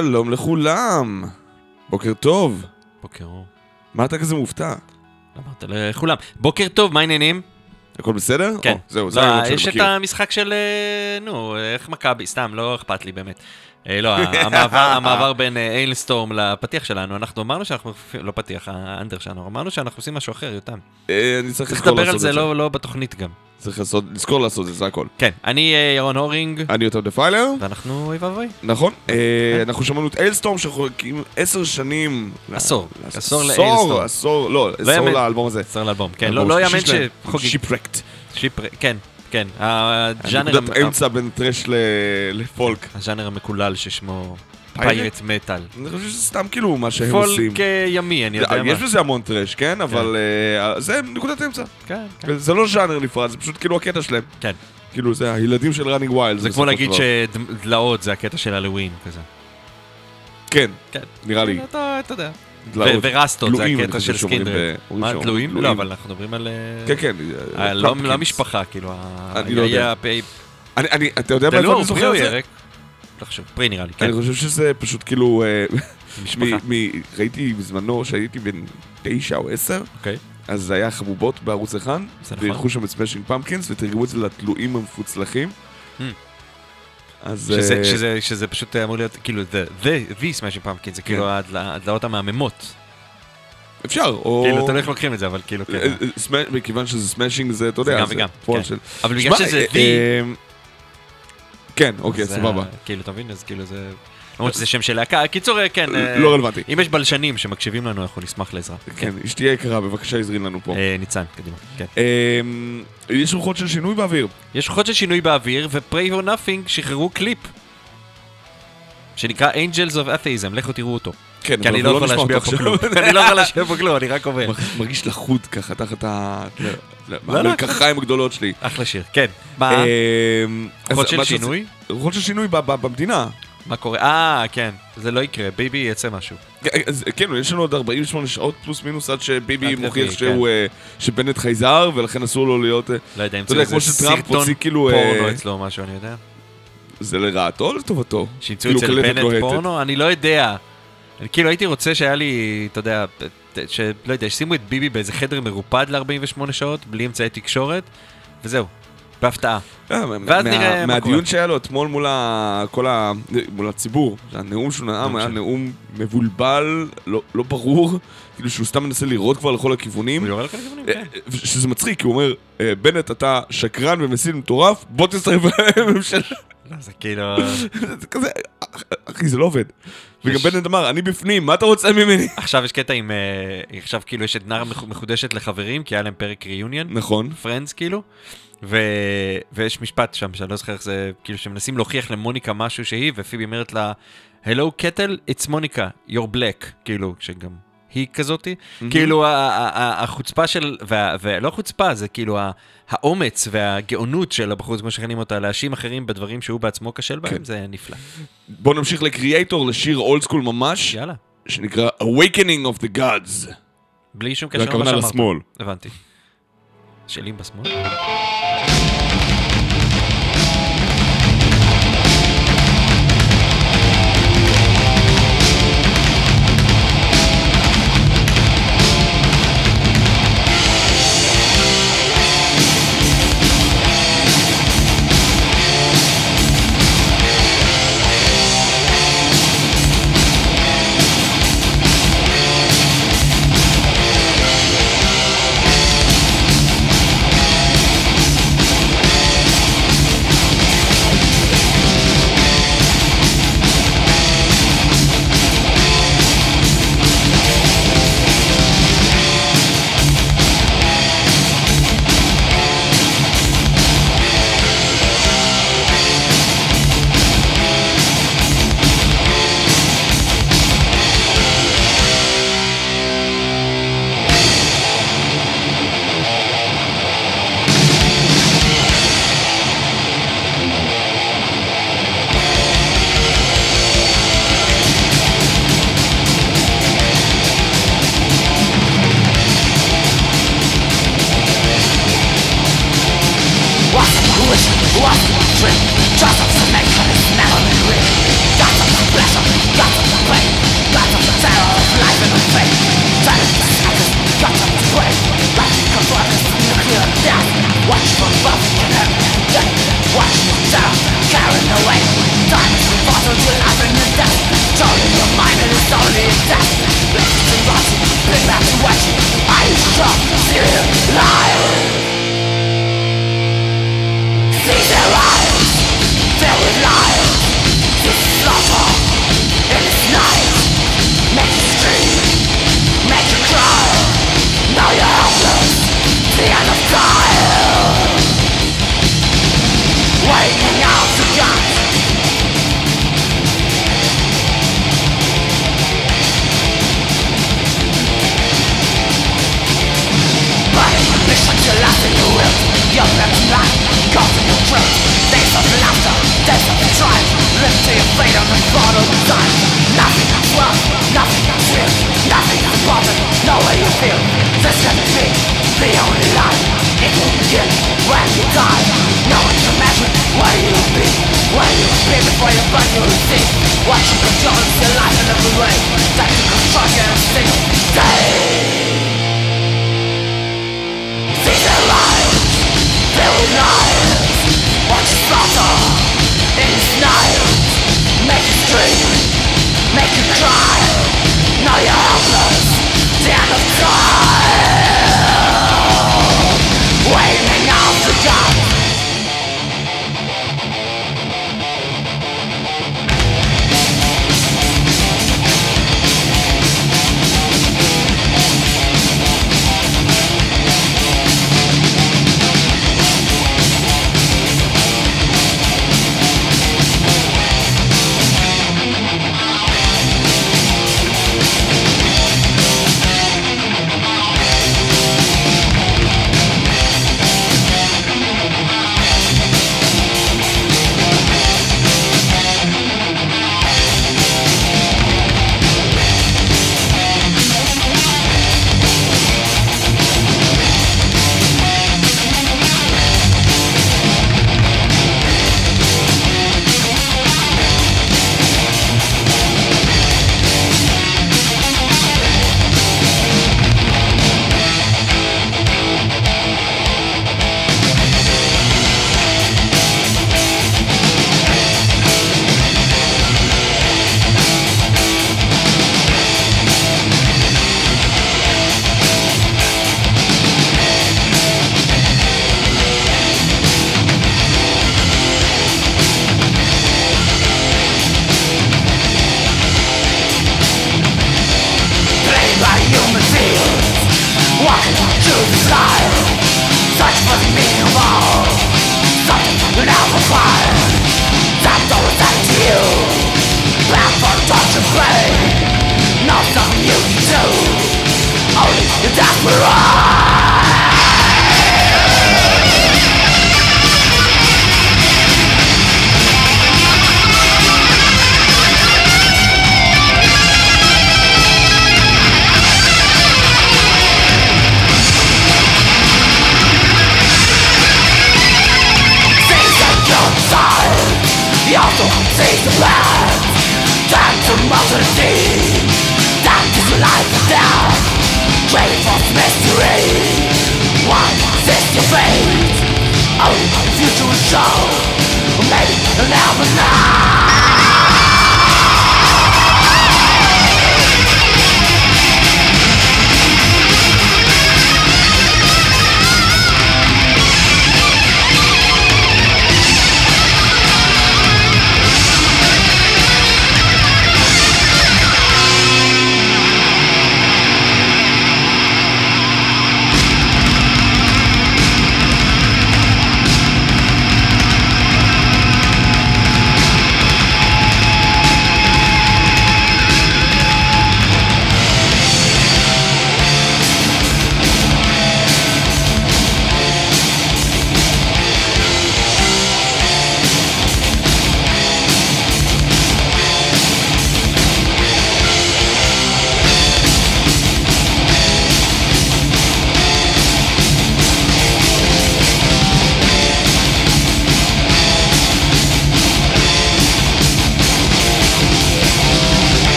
שלום לכולם. בוקר טוב. בוקר אור. מה אתה כזה מופתע? אמרת לכולם. בוקר טוב, מה העניינים? הכל בסדר? כן. או, זהו, זה העניין שאני מכיר. יש את המשחק של, אה, נו, אה, איך מכבי, סתם, לא אכפת לי באמת. אה, לא, המעבר המעבר בין אה, איילסטורם לפתיח שלנו, אנחנו אמרנו שאנחנו, לא פתיח, אה, האנדר שלנו, אמרנו שאנחנו עושים משהו אחר, יותם. אני צריך לזכור לעשות את זה. צריך לדבר על זה לא, לא בתוכנית גם. צריך לעשות, לזכור לעשות את זה, זה הכל. כן, אני ירון הורינג. אני יותם דפיילר. ואנחנו אוי ואבוי. נכון, כן. אנחנו שמענו את איילסטורם שחוקים עשר שנים. עשור, עשור לאיילסטורם. עשור, לא, עשור לאלבום הזה. עשור לאלבום, כן, לא, לא יאמן שחוגגים. שיפרקט. כן. כן, הג'אנר... נקודת אמצע בין טרש לפולק. הג'אנר המקולל ששמו פיירט מטאל. אני חושב שזה סתם כאילו מה שהם עושים. פולק ימי, אני יודע מה. יש בזה המון טרש, כן? כן. אבל אה, זה נקודת אמצע. כן, כן. זה לא ז'אנר נפרד, זה פשוט כאילו הקטע שלהם. כן. כאילו, זה הילדים של ראנינג ווילד. זה כמו להגיד שדלעות זה הקטע של הלווין כזה. כן, כן. נראה לי. כן, אתה יודע. ורסטות זה הקטע של שאומרים סקינדר. ב- מה, תלויים? לא, אבל אנחנו מדברים על... אה, כן, כן. אה, לא. לא משפחה, כאילו. אני לא יודע. אני, אתה יודע מאיפה לא, אני זוכר את זה? ירק? לא חשוב, פרי נראה לי, כן. אני חושב שזה פשוט כאילו... אה, משפחה. ראיתי בזמנו, שהייתי בן תשע או עשר, אוקיי. אז זה היה חבובות בערוץ אחד, זה נכון. ואירחו שם את Smashing Pumpkins, ותרגמו את זה לתלויים המפוצלחים. אז... שזה- אה, שזה- שזה פשוט אמור להיות כאילו the the the smashing pumpkin זה כאילו כן. ההדלה- ההדלעות המהממות. אפשר, או... כאילו, לא איך לוקחים את זה, אבל כאילו, כן. אה, אה, מכיוון שזה smashing זה, אתה יודע, גם זה וגם, פועל כן. אבל בגלל שזה the... כן, אוקיי, סבבה. כאילו, אתה מבין? אז כאילו זה... למרות שזה שם של להקה. קיצור, אה, כן. אה, לא רלוונטי. אם יש בלשנים שמקשיבים לנו, אנחנו נשמח לעזרה. כן, אשתי היקרה, בבקשה הזרין לנו פה. אה, ניצן, קדימה. כן. אה, יש רוחות של שינוי באוויר. יש רוחות של שינוי באוויר, ו-Pray for Nothing שחררו קליפ. שנקרא Angels of Atheism, לכו תראו אותו. כן, כי אני לא יכול להשמיע פה כלום. אני לא יכול להשמיע פה כלום, אני רק אומר. מרגיש לחוד ככה תחת ה... לא, לא. המרקחיים הגדולות שלי. אחלה שיר, כן. מה? אה, אז רוחות של שינוי? רוחות של שינוי במדינה. מה קורה? אה, כן. זה לא יקרה, ביבי יצא משהו. אז כן, יש לנו עוד 48 שעות פלוס מינוס עד שביבי עד מוכיח רביעי, שהוא, אה, שבנט חייזר, ולכן אסור לו להיות... אה, לא יודע אם אתה יודע, זה כמו איזה שטראמפ סרטון הוציא כאילו... אה, פורנו אצלו או משהו, אני יודע. זה לרעתו או לטובתו? שימצאו כאילו אצל קלטת בנט לוהטת. פורנו? אני לא יודע. אני כאילו הייתי רוצה שהיה לי, אתה יודע, שלא יודע, שימו את ביבי באיזה חדר מרופד ל-48 שעות, בלי אמצעי תקשורת, וזהו, בהפתעה. אה, ואז נראה מה מהדיון קורה. שהיה לו אתמול מול כל ה... מול הציבור, הנאום שהוא נאם היה. נאום מבולבל, לא לא ברור, כאילו שהוא סתם מנסה לירות כבר לכל הכיוונים. הוא יורה לכל הכיוונים, אה, כן. אה, שזה מצחיק, כי הוא אומר, בנט אתה שקרן ומסית מטורף, בוא תצטרף לממשלה. לא, זה כאילו... זה כזה, אחי זה לא עובד. וגם בנט אמר, אני בפנים, מה אתה רוצה ממני? עכשיו יש קטע עם... עכשיו כאילו יש עדנה מח- מחודשת לחברים, כי היה להם פרק ריוניון. נכון. פרנדס כאילו, ו... ויש משפט שם שאני לא זוכר איך זה, כאילו שמנסים להוכיח למוניקה משהו שהיא, ופיבי אומרת לה, Hello קטל, it's מוניקה, you're black, כאילו, שגם היא כזאתי, כאילו ה- ה- החוצפה של, וה- ולא חוצפה, זה כאילו האומץ והגאונות של הבחור, כמו שכנים אותה, להאשים אחרים בדברים שהוא בעצמו כשל בהם, כן. זה נפלא. בוא נמשיך לקריאייטור, לשיר אולד סקול ממש, יאללה, שנקרא Awakening of the Gods. בלי שום זה קשר למה הכוונה שאמרת. לשמאל. הבנתי. שלים בשמאל?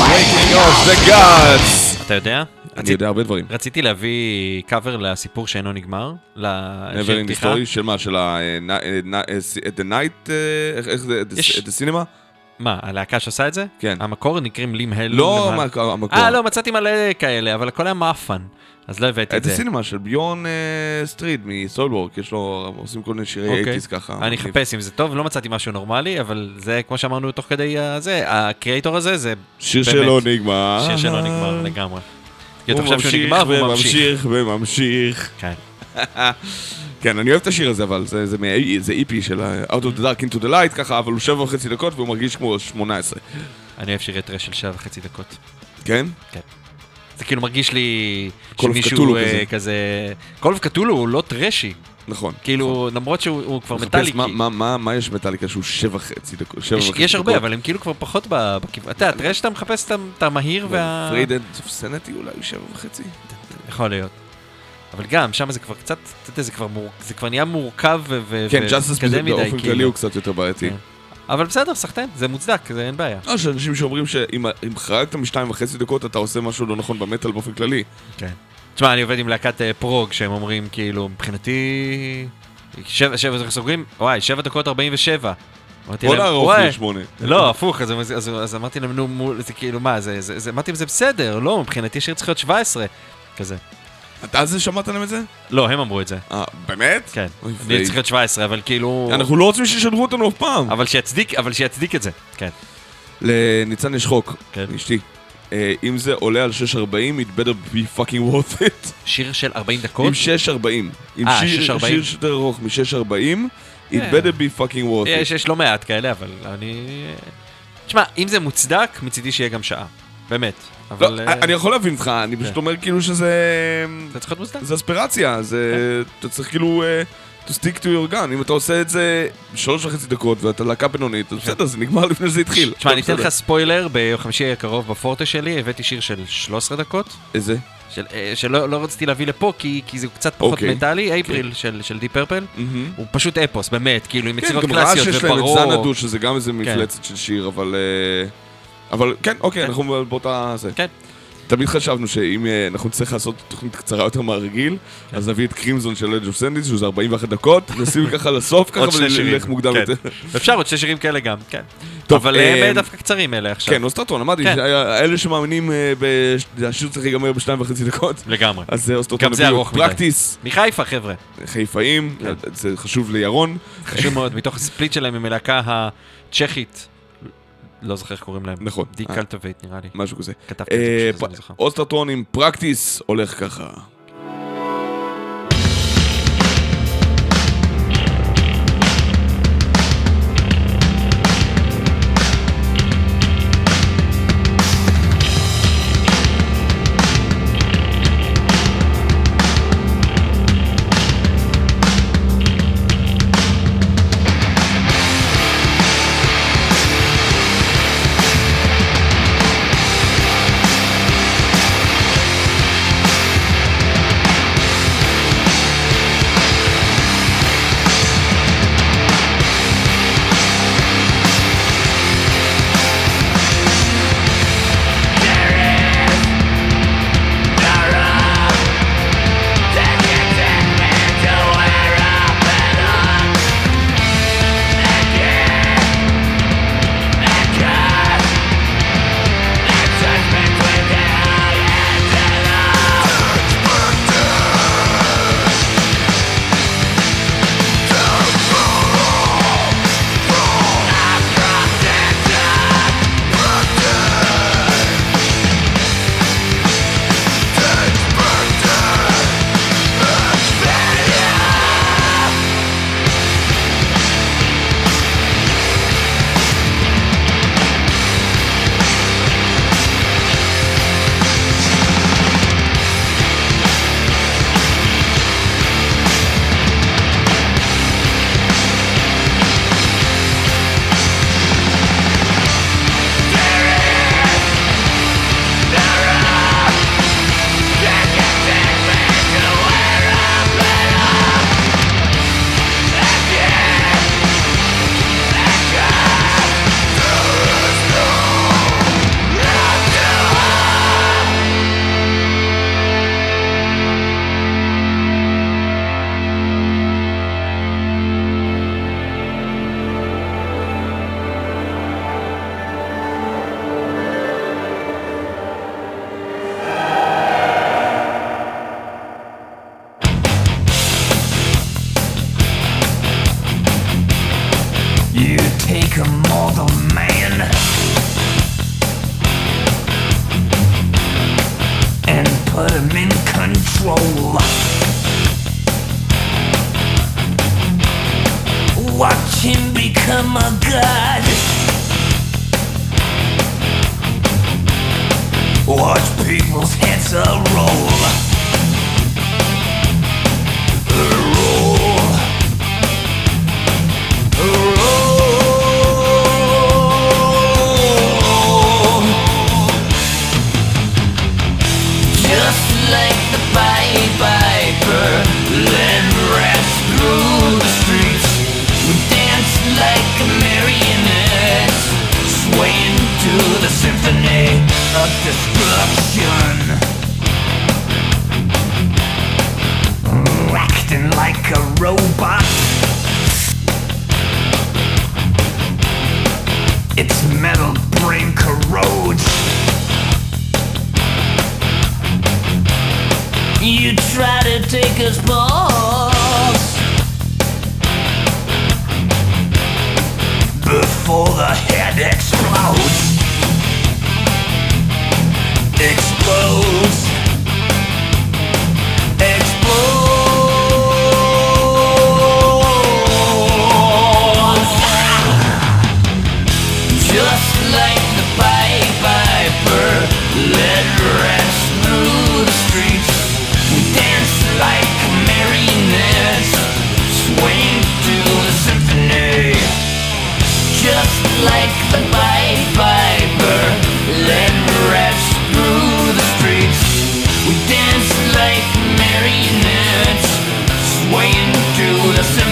Make of the gods! אתה יודע? אני יודע הרבה דברים. רציתי להביא קאבר לסיפור שאינו נגמר. ל- never של in פתיחה. history של מה? של ה... אה, נ- אה, אה, at the night? אה, איך- זה? the cinema? מה, הלהקה שעושה את זה? כן. המקור נקראים לים הל. לא המקור. אה, לא, מצאתי מלא כאלה, אבל הכל היה מאפן. אז לא הבאתי את את זה. הסינמה של ביון אה, סטריד מסולבורג, יש לו, עושים כל מיני שירי אוקיי. אייטיז ככה. אני. אחפש אם זה טוב, לא מצאתי משהו נורמלי, אבל זה, כמו שאמרנו תוך כדי הזה, ה Kreator הזה זה שיר באמת. שלא נגמר. שיר שלא נגמר לגמרי. כי אתה חושב שהוא נגמר והוא ממשיך. וממשיך וממשיך. כן. כן, אני אוהב את השיר הזה, אבל זה, זה, זה אפי של ה- Out of the Dark into the Light ככה, אבל הוא שבע וחצי דקות והוא מרגיש כמו 18. אני אוהב שירי thrash של שבע וחצי דקות. כן? זה כאילו מרגיש לי שמישהו אה, כזה. Call of Ktulu הוא לא טרשי. נכון. כאילו, למרות שהוא הוא כבר מטאליקי. מה- מה- מה מה יש מטאליקה שהוא שבע וחצי דקות? שבע יש- וחצי יש הרבה, דקות? אבל הם כאילו כבר פחות ב- בכיוון. אתה יודע, thrash אתה מחפש את המהיר וה... Frayed Ends of Sanity אולי הוא שבע וחצי? יכול להיות. אבל גם, שם זה כבר קצת, אתה יודע, זה כבר מור- זה כבר נהיה מורכב ו- ו- כן, Justice ומתקדם מדי, באופן כללי כאילו. הוא קצת יותר בעייתי. אבל בסדר, סחטיין, זה מוצדק, זה אין בעיה. יש אנשים שאומרים שאם אם חרגת משתיים וחצי דקות אתה עושה משהו לא נכון במטאל באופן כללי. כן. תשמע, אני עובד עם להקת אה, prog, שהם אומרים, כאילו, מבחינתי... שבע, שבע, סוגרים, וואי, שבע דקות ארבעים ושבע. בוא נערוך. לשמונה. לא, הפוך, אז, אז, אז, אז אמרתי להם, נו, זה כאילו, מה, זה, זה, זה, אמרתי להם, זה בסדר, לא, מבחינתי שיר צריך להיות 17, כזה. אתה אז שמעת להם את זה? לא, הם אמרו את זה, אה, באמת? כן. אני. צריך להיות 17, אבל כאילו... אנחנו לא רוצים שישדרו אותנו אף פעם. אבל שיצדיק, אבל שיצדיק את זה, כן. לניצן יש חוק, כן. אשתי. אה, אם זה עולה על 6.40, it better be fucking worth it. שיר של 40 דקות? עם 6.40. עם אה, שיר- 6.40. שיר שיותר ארוך מ-6.40, it כן. better be fucking worth it. יש לא מעט כאלה, אבל אני... תשמע, אם זה מוצדק, מצידי שיהיה גם שעה. באמת. אבל... לא, אני יכול להבין אותך, אני פשוט כן. אומר כאילו שזה... זה צריך להיות מוצדק. זה אספירציה, זה... כן. אתה צריך כאילו... אה, to stick to your gun, אם אתה עושה את זה שלוש וחצי דקות ואתה להקה בינונית, אז בסדר, זה נגמר לפני שזה התחיל. תשמע, אני. אתן לך ספוילר, ביום חמישי הקרוב בפורטה שלי, הבאתי שיר של 13 דקות, איזה? של, אה, שלא לא רציתי להביא לפה, כי, כי זה קצת פחות אוקיי. מטאלי, April של, של Deep Purple. הוא פשוט אפוס, באמת, כאילו, עם כן, יצירות גם רעש קלאסיות יש להם את וברור. Xanadu, שזה גם איזה מפלצת של שיר, אבל... אבל כן, אוקיי, כן. אנחנו באותה... זה. כן. תמיד חשבנו שאם אה, אנחנו נצטרך לעשות תוכנית קצרה יותר מהרגיל, כן. אז נביא את Crimson של Edge of Sanity, שזה 41 דקות, נשים ככה לסוף ככה שני. ונלך מוקדם כן. יותר. אפשר עוד שתי שירים כאלה גם, כן. טוב, אבל הם אה, אה, דווקא קצרים אלה עכשיו. כן, אוסטרטון, אמרתי, כן. אלה שמאמינים שהשיר צריך להיגמר בשתיים וחצי דקות, לגמרי. אז זה אוסטרטון. גם זה הביאו. פרקטיס, מחיפה, חבר'ה. חיפאים. זה חשוב לירון. חשוב מאוד, מתוך הספליט שלהם עם הלהקה הצ'כית. לא זוכר איך קוראים להם. נכון. די אה, קלטובייט נראה לי. משהו כזה. כתבתי את אה, זה פשוט, פ- אני זוכר. אוסטרטון עם פרקטיס הולך ככה.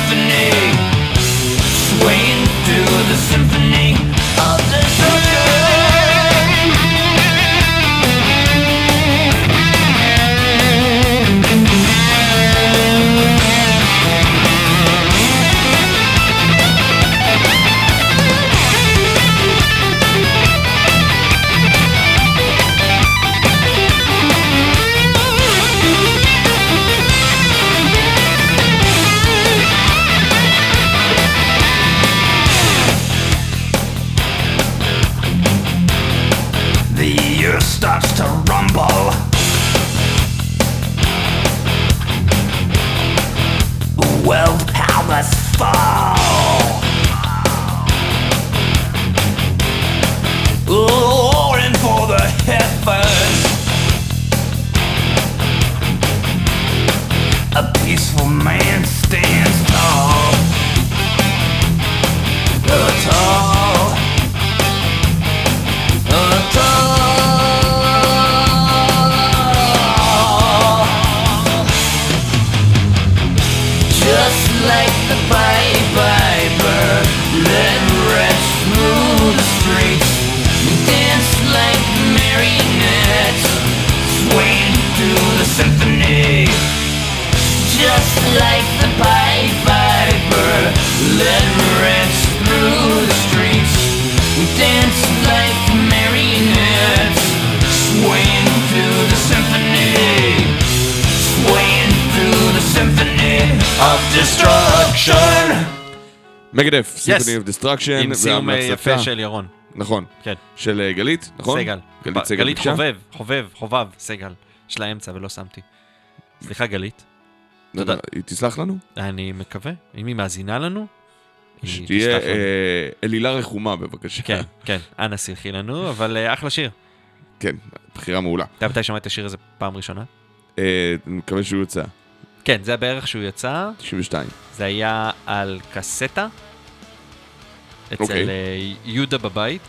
Symphony. Swaying to the symphony Symphony of Destruction, עם סיום אה, יפה של ירון. נכון. כן. של אה, גלית, נכון? סגל. גלית סגל גלית? חובב, חובב, חובב, סגל. יש לה אמצע ולא שמתי. סליחה גלית, לא תודה. היא תסלח לנו? אני מקווה. אם היא מאזינה לנו, שתהיה לנו. אה, אלילה רחומה בבקשה. כן, כן, אנא סלחי לנו, אבל אחלה שיר. כן, בחירה מעולה. אתה מתי שמעת את השיר הזה פעם ראשונה? אני מקווה שהוא יוצא. כן, זה היה בערך שהוא יצא, 92. זה היה על קסטה, אצל אוקיי. אה, יהודה בבית.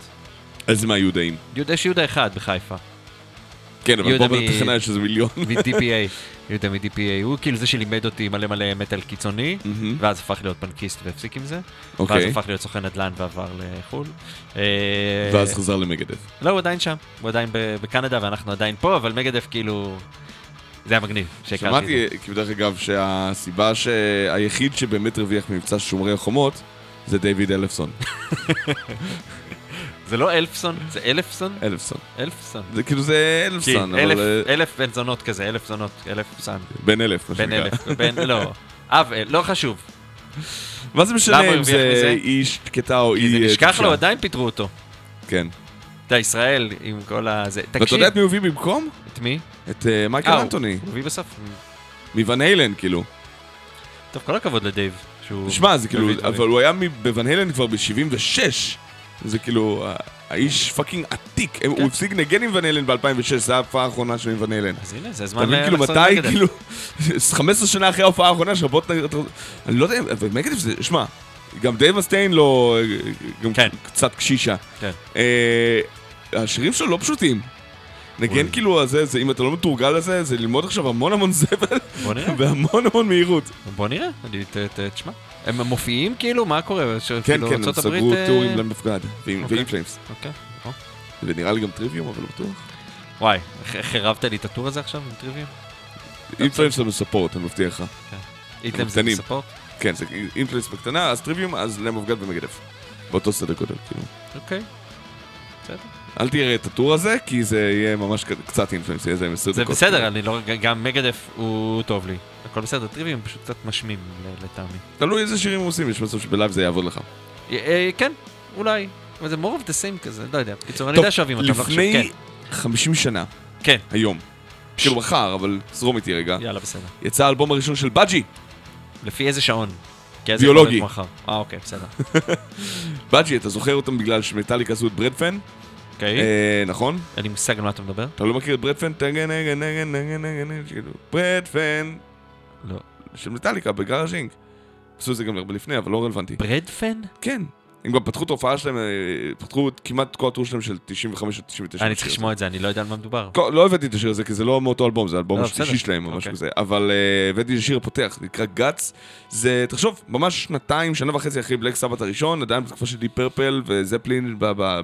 איזה מהיהודאים. יהודה, יש יהודה אחד בחיפה, כן, אבל פה בתחנה יש איזה מיליון. מ-DPA, יהודה מ-DPA, הוא כאילו זה שלימד אותי מלא מלא מטאל קיצוני. ואז הפך להיות פנקיסט והפסיק עם זה, ואז אוקיי. הפך להיות סוכן נדל"ן ועבר לחו"ל. אה, ואז חזר למגדף. לא, הוא עדיין שם, הוא עדיין בקנדה ואנחנו עדיין פה, אבל מגדף כאילו... זה היה מגניב. שמעתי, כאילו דרך אגב, שהסיבה שהיחיד שבאמת הרוויח ממבצע שומרי החומות זה דיוויד אלפסון. זה לא אלפסון, זה אלפסון? אלפסון. אלפסון. זה כאילו זה אלפסון, אבל אה, אלף בן זונות כזה, אלף זונות, אלף סן. בן אלף, מה בן שנקרא. אלף, בן, לא. אב, לא חשוב. מה זה משנה אם זה? איש שקטה או זה אי... אה, נשכח? לו, עדיין פיטרו אותו. כן. אתה ישראל עם כל. ואתה תקשיב, יודע את מי הוא הביא במקום? את מי? את אה, מייקל אה, אנתוני, הוא הביא בסוף. מ Van Halen, כאילו. טוב, כל הכבוד לדייב. שהוא תשמע, זה כאילו. אבל הוא היה ב Van Halen כבר ב-76. זה כאילו, האיש fucking עתיק. כן. הוא הפסיק לנגן עם Van Halen ב-2006, זו ההופעה האחרונה שלו עם Van Halen. אז הנה, זה אתה זמן מבין כאילו לחזור מתי. כאילו, 15 שנה אחרי ההופעה האחרונה שלך, בוא תנגן, אני לא יודע, אבל Megadeth זה, שמע, גם דייב מסטיין לא, גם כן. קצת קשישה. כן. אה, השירים שלו לא פשוטים. נגן. כאילו, הזה, זה, אם אתה לא מתורגל לזה, זה ללמוד עכשיו המון המון זבל נראה. והמון המון מהירות. בוא נראה, אני- ת- ת- תשמע. הם מופיעים כאילו? מה קורה? כן, כאילו, כן, הם סגרו הברית, אה, למפגד, ועם אוקיי. ועם פליימס. אוקיי. או. ונראה לי גם טריוויום, אבל לא בטוח. וואי, חירבת לי את הטור הזה עכשיו עם טריוויה? עם פליימס שלנו ספורט, אני מבטיח לך. איתלם זה קטנים. ספורט? כן, זה עם פליימס בקטנה, אז טריוויום, אז למפגד ומגדף. באותו סדר גודל, כאילו. אוקיי. בסדר. אל תראה את הטור הזה, כי זה יהיה ממש קצת אינפלאנס, יהיה איזה עם 20 זה דקות. בסדר, אני לא... גם מגדף הוא טוב לי. הכל בסדר, טריוויה הם פשוט קצת משמים לטעמי. תלוי איזה שירים עושים, יש מצב שבלייב זה יעבוד לך. אה, כן, אולי. אבל זה more of the same כזה, לא יודע. בקיצור, אני טוב, יודע שאוהבים אותם, לא חשוב. לפני כן, 50 שנה, כן. היום, כאילו מחר, אבל זרום איתי רגע, יאללה, בסדר. יצא האלבום הראשון של בג'י. לפי איזה שעון? זה ביולוגי. אה, אוקיי, בסדר. בג'י, אתה זוכר אותם בגלל שמטאליק עשו את ברדפן? אוקיי. אה, נכון? אין לי מושג על מה אתה מדבר. אתה לא מכיר את ברדפן? טגן, נגן, נגן, נגן, נגן, כאילו, ברדפן. לא. של מטאליקה בגראז' אינק. עשו את זה גם הרבה לפני, אבל לא רלוונטי. ברדפן? כן. הם גם פתחו את ההופעה שלהם, אה, פתחו כמעט כל הטור שלהם של 95 או 99. אני צריך לשמוע את זה, אני לא יודע על מה מדובר. לא הבאתי את השיר הזה, כי זה לא מאותו אלבום, זה האלבום לא, השלישי. שלהם או משהו אוקיי. כזה. אבל אה, הבאתי את השיר הפותח, נקרא גאץ. זה, תחשוב, ממש שנתיים, שנה וחצי אחרי Black Sabbath הראשון, עדיין בתקופה של Deep Purple ו Zeppelin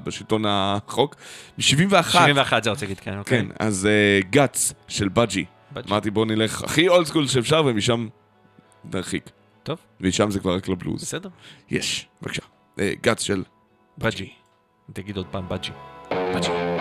בשלטון החוק. מ-71. 71 זה רוצה להגיד, כן, אוקיי. כן, אז Guts של Budgie. Budgie. אמרתי בוא נלך הכי old school שאפשר ומשם נרחיק. טוב. ומשם זה כבר רק לבלוז. בסדר. יש, בבקשה. Guts של Budgie. תגיד עוד פעם בג'י. בג'י.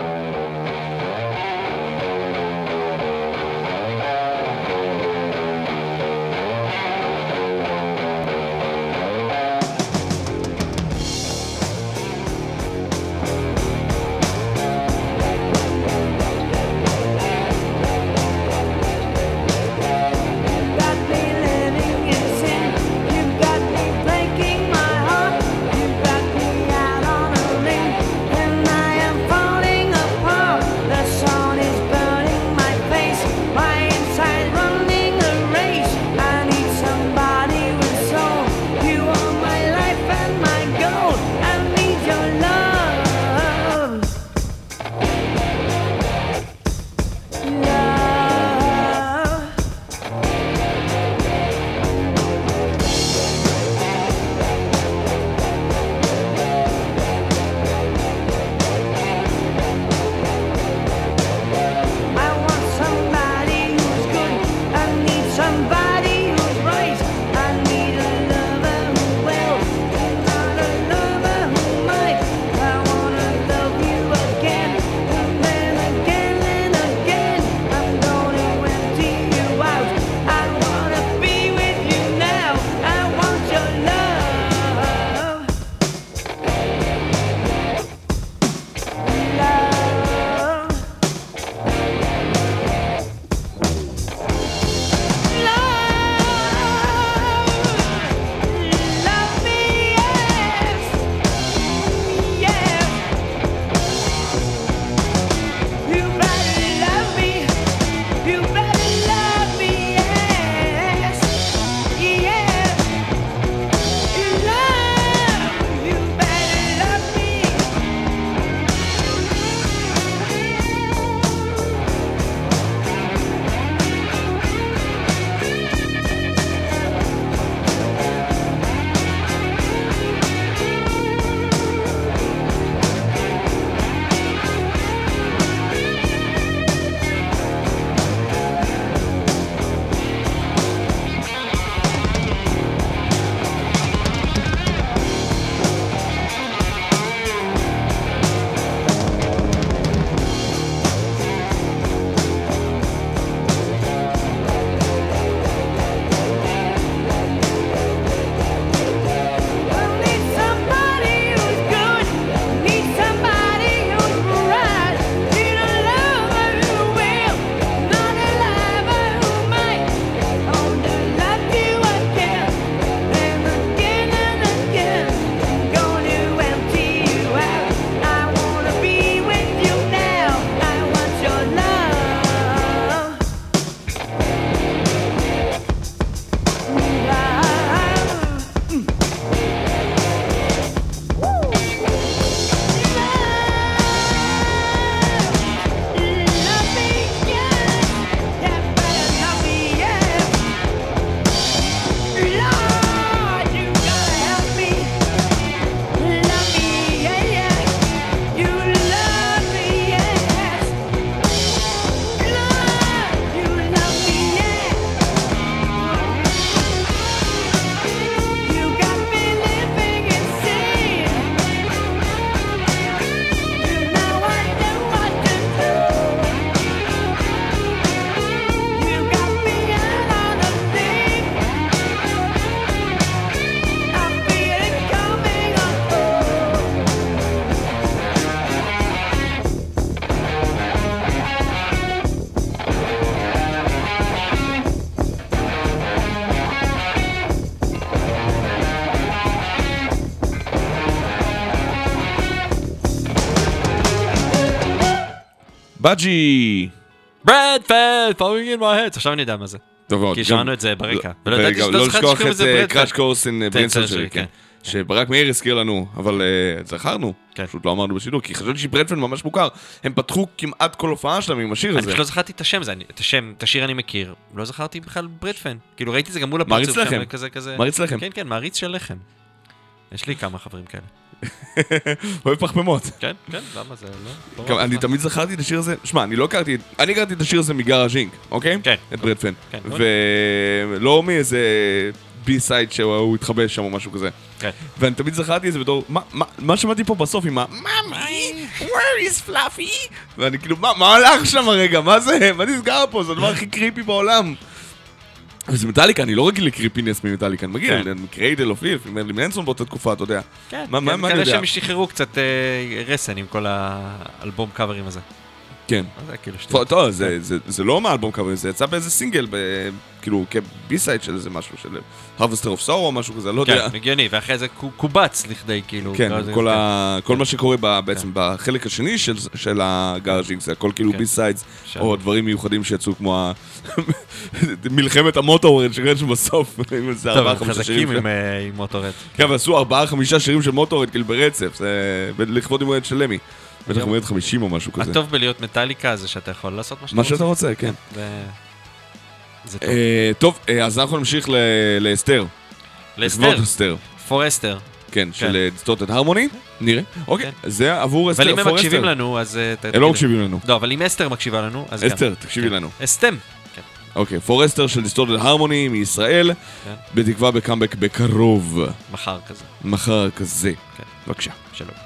בג'י! ברדפלד, falling in my head. עכשיו אני יודע מה זה. טוב מאוד. כי שמענו את זה ברקע. ולא ידעתי שאתה לא זוכר לשכוח את ברדפלד. קראש קורס אין סרצ'רי, שלי, כן. שברק מאיר הזכיר לנו, אבל אה, זכרנו, כן. פשוט לא אמרנו בשידור, כי חשבתי שברדפלד ממש מוכר. הם פתחו כמעט כל הופעה שלהם עם השיר אני הזה. פשוט לא זכרתי את השם, אני- את השם, את השיר אני מכיר, לא זכרתי בכלל ברדפן. כאילו ראיתי את זה גם מול הפרצוף. שם, כזה כזה. מעריץ לחם. כן, כן, מעריץ של לחם. יש לי כמה חברים כאלה. אוהב פחמימות. כן, כן, למה זה לא? לא אני. תמיד זכרתי את השיר הזה, שמע, אני לא הכרתי, אני הכרתי את השיר הזה מ Garage Inc, אוקיי? כן. את Breadfan. כן. ולא מאיזה B-side שהוא התחבא שם או משהו כזה. כן. ואני תמיד זכרתי את זה בתור, מה- שמעתי פה בסוף עם ה... Mommy, where is fluffy? ואני כאילו, מה מה הלך שם הרגע? מה זה? מה נסגר פה? זה הדבר הכי creepy בעולם. וזה מטאליקה, אני לא רגיל ל creepiness ממטאליקה, אני מגיע, כן. Cradle of Filth, עם Marilyn Manson באותה תקופה, אתה יודע. כן, מה אני כנראה? שהם שחררו קצת אה, רסן עם כל האלבום קאברים הזה. כן. זה כאילו טוב, שטויות? טוב, זה- זה- זה לא מהאלבום קאברים, זה יצא באיזה סינגל, ב- כאילו כ B-side של איזה משהו, של Harvester of Sorrow או משהו כזה, לא יודע. כן, הגיוני, ואחרי זה קו- קובץ לכדי כאילו. כן, לא כל כן. ה- כל מה שקורה ב- בעצם בחלק השני של- של ה Garage Inc, זה הכל כאילו כן. B-sides, שם. או דברים מיוחדים שיצאו כמו ה- מלחמת ה Motorhead שקראת שבסוף, עם איזה טוב, ארבעה הם חמישה שירים. חזקים של- עם, אה, עם Motorhead. כן, אבל עשו ארבעה חמישה שירים של Motorhead כאילו ברצף, זה לכבוד יום של למי. בטח יום הולדת 50 או משהו כזה. הטוב בלהיות מטאליקה זה שאתה יכול לעשות מה שאתה מה רוצה. שאתה רוצה, כן. ו- זה טוב. אה, טוב, אה, אז אנחנו נמשיך ל- לאסתר. לאסתר. For Ester. כן, של Distorted Harmony, נראה. אוקיי, כן. זה עבור אסתר, אבל אם הם מקשיבים. לנו, אז... אה, הם לא מקשיבים לנו. לא, אבל אם אסתר מקשיבה לנו, אז גם. אסתר, תקשיבי כן. לנו. אסתם. כן. אוקיי, For Ester של Distorted Harmony מישראל, כן. בתקווה בקאמבק בקרוב, מחר כזה. מחר כזה. כן. בבקשה. שלום.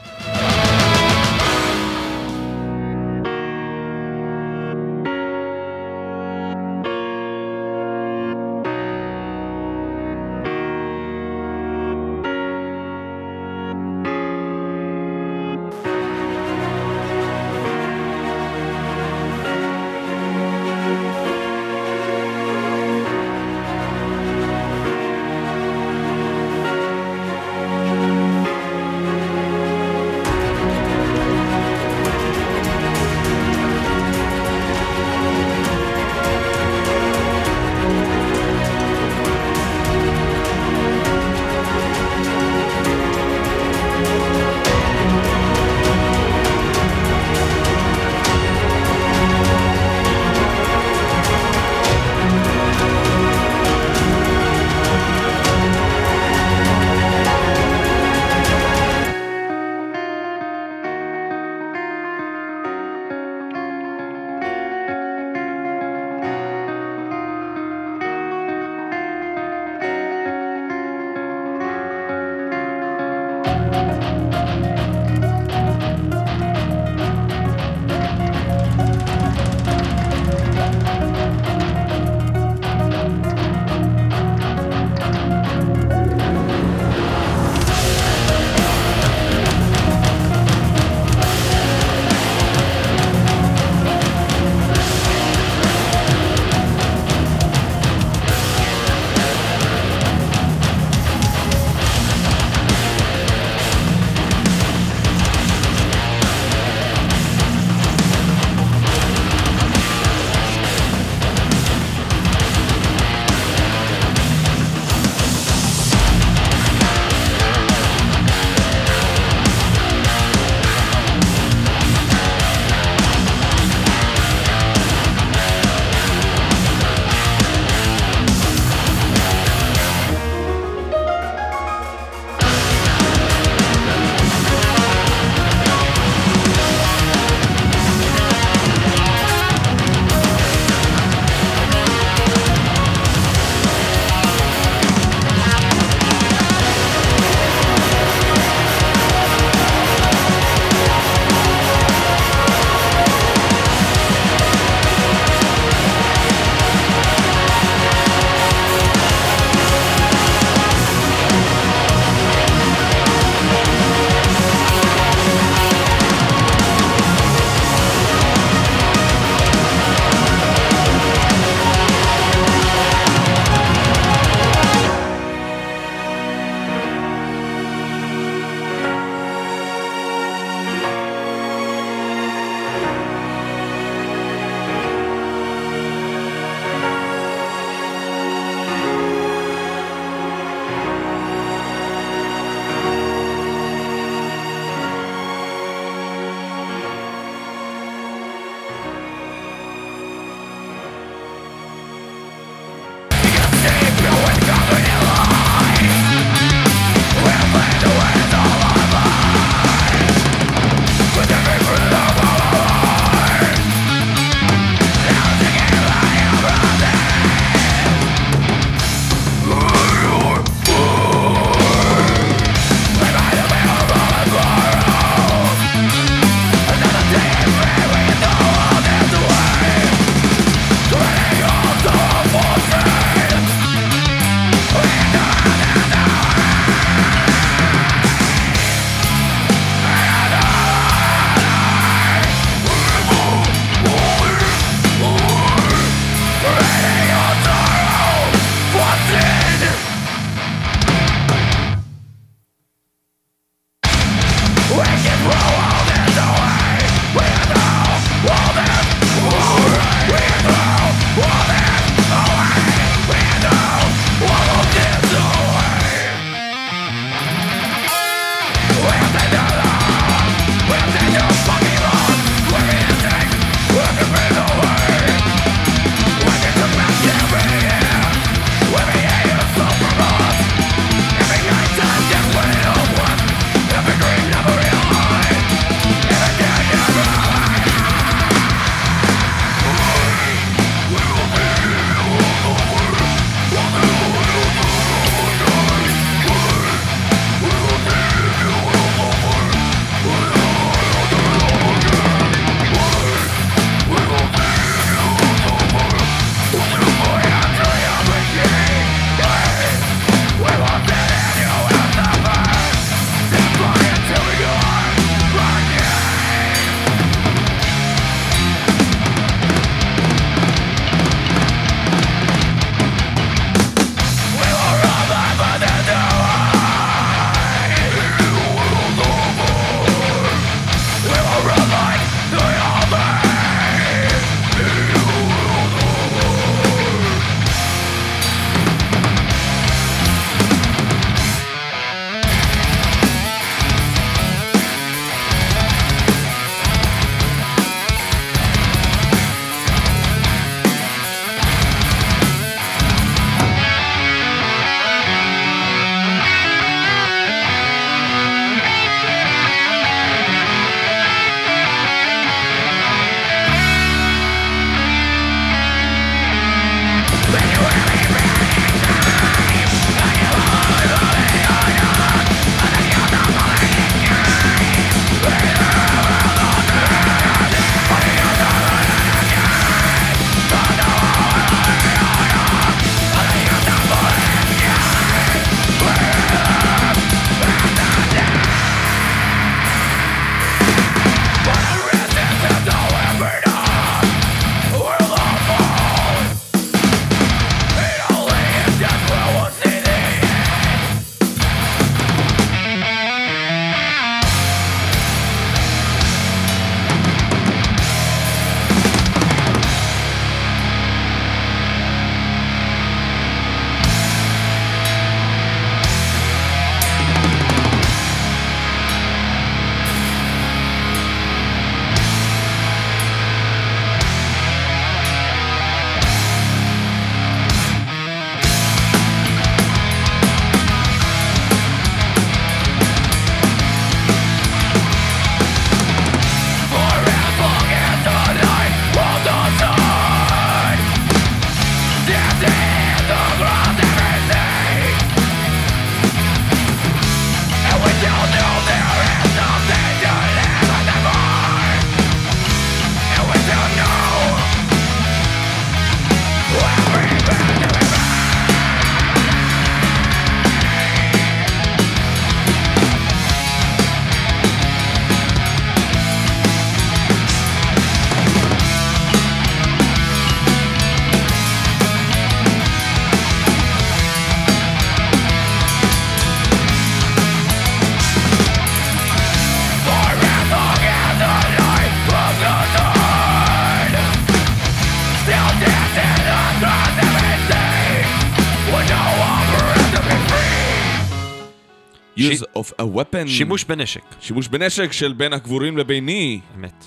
A weapon. שימוש בנשק, שימוש בנשק של בין הקבורים לביני. אמת.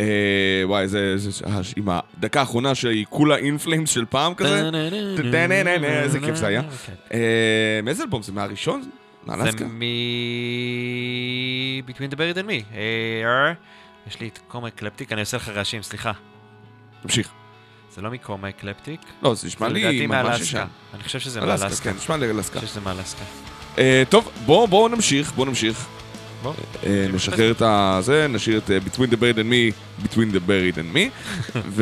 אה, וואי, זה, זה, אה, עם הדקה האחרונה שהיא כולה In Flames של פעם כזה. איזה כיף זה היה. כן. אה, מאיזה אלבום זה? מהראשון? זה? מ... Between the Buried and Me. אה, יש לי את Coma Ecliptic, אני עושה לך רעשים, סליחה. תמשיך. זה לא מ Coma Ecliptic. לא, זה נשמע לי ממש. ישן. אני חושב שזה אלסקה, מאלסקה. כן, נשמע לי. אני חושב שזה מאלסקה. אה, טוב, בואו נמשיך, בואו נמשיך. אה, נשחרר את הזה, נשאיר את אה, Between the Buried and Me, Between the Buried and Me,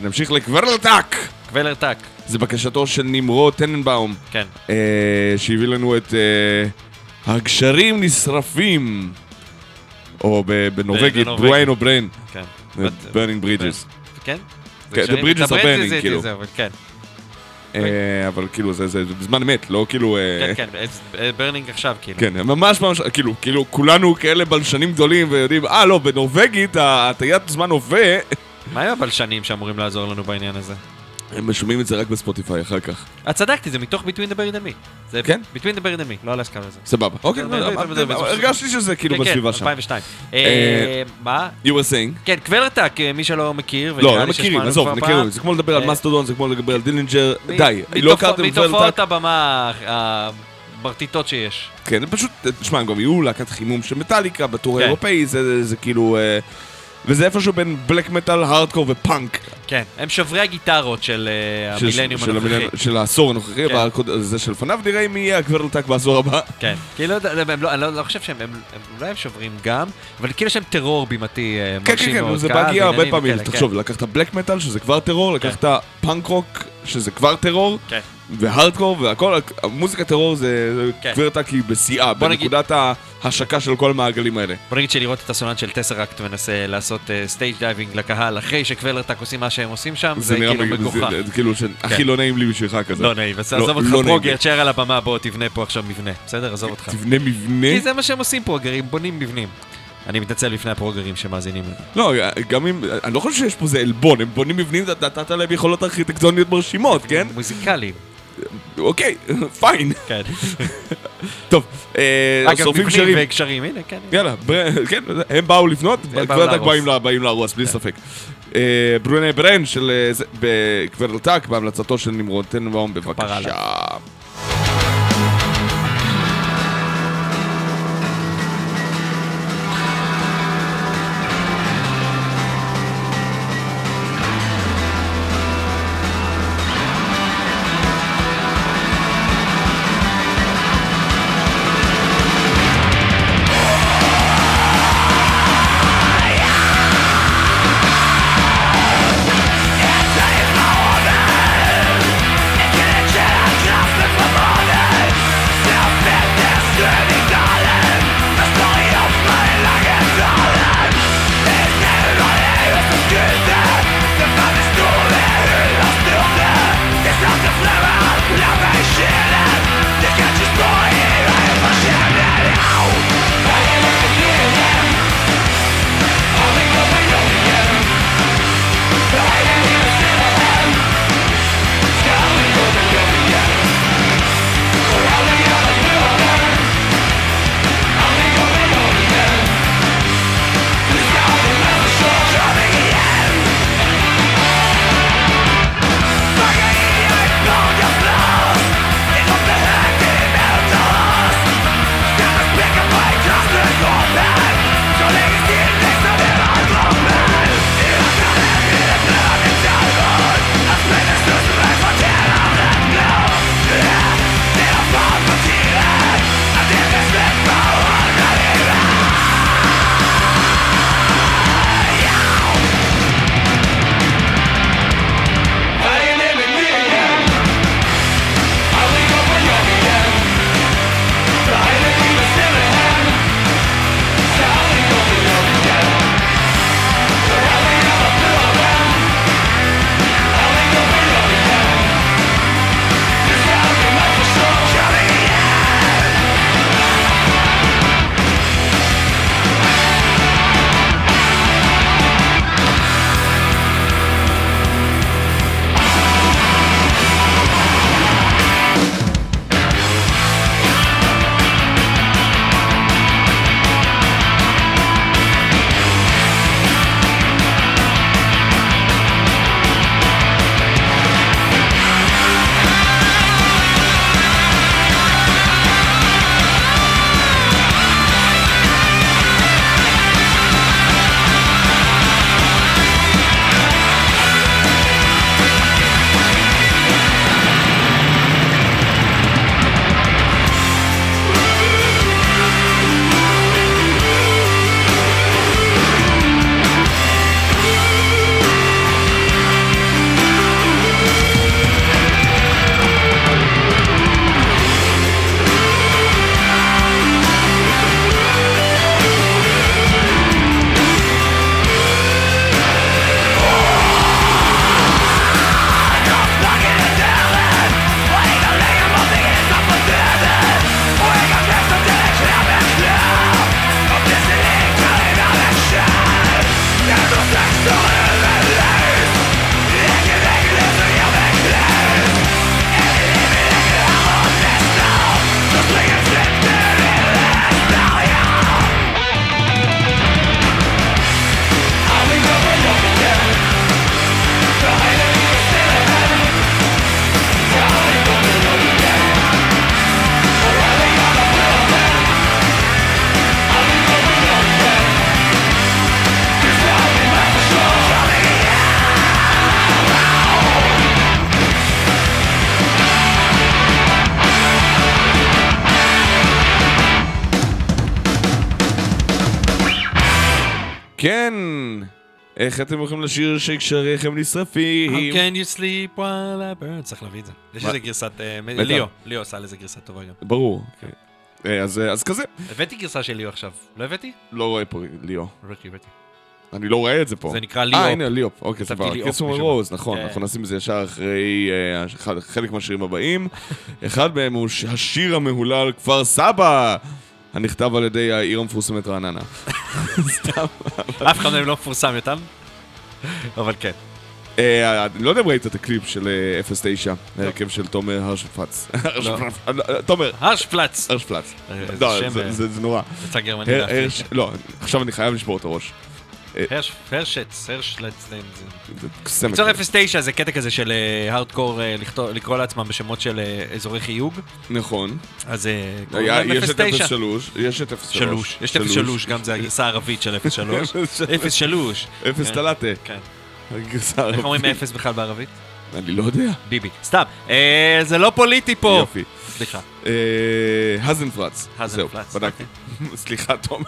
ונמשיך לקוורלטק! קוולר טאק, זה בקשתו של נמרוד טננבאום, כן. שהביא לנו את הגשרים נשרפים, או בנורבגית. ברויין או בריין, כן. burning bridges. כן? כן, זה The bridges are burning, כאילו. כן. אה, אבל כאילו זה בזמן אמת, לא כאילו... אה, כן, כן, burning עכשיו, כאילו. כן, ממש ממש, כאילו, כאילו, כולנו כאלה בלשנים גדולים ויודעים, אה, לא, בנורבגית, הטיית זמן הווה, מה עם הבלשנים שאמורים לעזור לנו בעניין הזה? הם שומעים את זה רק בספוטיפיי אחר כך. את צדקתי, זה מתוך Between the Buried and Me. זה כן? Between the Buried and Me, לא אלסקה וזה. סבבה. אוקיי, לא, זה- הרגשתי שזה כאילו כן, כן, בסביבה שם. 2002. אה, מה? You were saying? כן, Kvelertak, אה, מי שלא מכיר, לא, לי מכירים, עזוב, מכירים. זה כמו לדבר על אה, מסטודון, זה כמו לדבר על דילינג'ר, די, לא הכרתם את תופעת Kvelertak? הבמה הברטיטות שיש. כן, פשוט, תשמע, הם גם יהיו להקת חימום של מטאליקה בטור כן. האירופאי, זה זה כאילו... וזה איפשהו בין בלק מטאל, הארדקור ופאנק. כן, הם שוברי הגיטרות של אה, המילניום של הנוכחי. של העשור הנוכחי, כן. זה שלפניו נראה מי יהיה ה Kvelertak בעשור הבא. כן, כאילו, לא- אני לא לא חושב שהם, הם- הם- אולי הם שוברים גם, אבל כאילו יש להם טרור בימתי אה, כן, מרשים כן, כן, מאוד. זה בהגיע הרבה פעמים, וכאלה, תחשוב, לקחת בלק מטאל שזה כבר טרור, לקחת פאנק רוק שזה כבר טרור, כן. והארדקור והכל, המוזיקה טרור זה כן. Kvelertak היא בשיאה, בוא נגיד- בנקודת ההשקה של כל המעגלים האלה. בוא נגיד שלראות את הסולן של TesseracT מנסה לעשות stage diving לקהל אחרי ש Kvelertak עושים מה שהם עושים שם, זה נראה כאילו מג- מגוחך. זה- זה כאילו שהכי לא נעים לי בשבילך כזה. לא נעים, אז לא- עזוב אותך לא פרוגר. תשאר על הבמה, בוא תבנה פה עכשיו מבנה, בסדר? עזוב אותך. תבנה מבנה. כי זה מה שהם עושים פרוגרים, בונים מבנים. אני מתנצל בפני הפרוגרים שמאזינים לנו. לא, גם אם, אני לא חושב שיש פה איזה עלבון, הם בונים מבנים, אתה נתת להם יכולות ארכיטקטוניות מרשימות, כן? מוזיקליים, אוקיי, פיין. כן. טוב, אה, אגב, שורפים מבנים קשרים. וקשרים, הנה, כן. יאללה, כן, הם באו לבנות, קוורטק להרוס. באים לה- באים להרוס, בלי ספק. אה, ברוני ברן של אה, בקוורטק, בהמלצתו של נמרוד טננבאום, כפרה בבקשה. כן! איך אתם יכולים לשיר שקשריכם נשרפים? How can you sleep while I burn? צריך להביא את זה. יש? איזה גרסת... אה. ליאו, ליאו עשה לזה גרסה טובה גם. ברור. אה, אז, אה, אז כזה. הבאתי גרסה של ליאו עכשיו. לא הבאתי? לא רואה פה ליאו. אני לא רואה את זה פה. זה נקרא ליאופ. אה, הנה, ליאופ. אוקיי, סבבה. משום רוז, נכון. כן. אנחנו נשים את זה ישר אחרי אה, חלק מהשירים הבאים. אחד מהם הוא השיר המהולל כפר סבא, הנכתב על ידי העיר המפורסמת רעננה. סתם. אף אחד מהם לא מפורסם יותר. אבל כן. אה, אני לא יודע אם ראית את הקליפ של אה, 09, ההרכב של תומר הרשפלץ. תומר, הרשפלץ. הרשפלץ. אה, לא, זה- נורא. יצא גרמני. לא, עכשיו אני חייב לשבור את הראש. הרש- הרשץ, הרשלץ. זה- זה סמק. בקיצור 09 זה קטע כזה של הארדקור לקרוא לעצמם בשמות של אה, אזורי חיוג. נכון. אז אה, קוראים להם יש את 09. 03, יש את 03. שלוש. יש את 03, גם זה הגרסה הערבית של 03. 03. אפס כן. טלטה. כן. הגרסה איך אומרים הערבית. אפס בכלל בערבית? אני לא יודע. ביבי. סתם. אה, זה לא פוליטי פה. יופי. סליחה. אה, האזנפלץ. האזנפלץ, זהו, בדקתי. סליחה, תומר.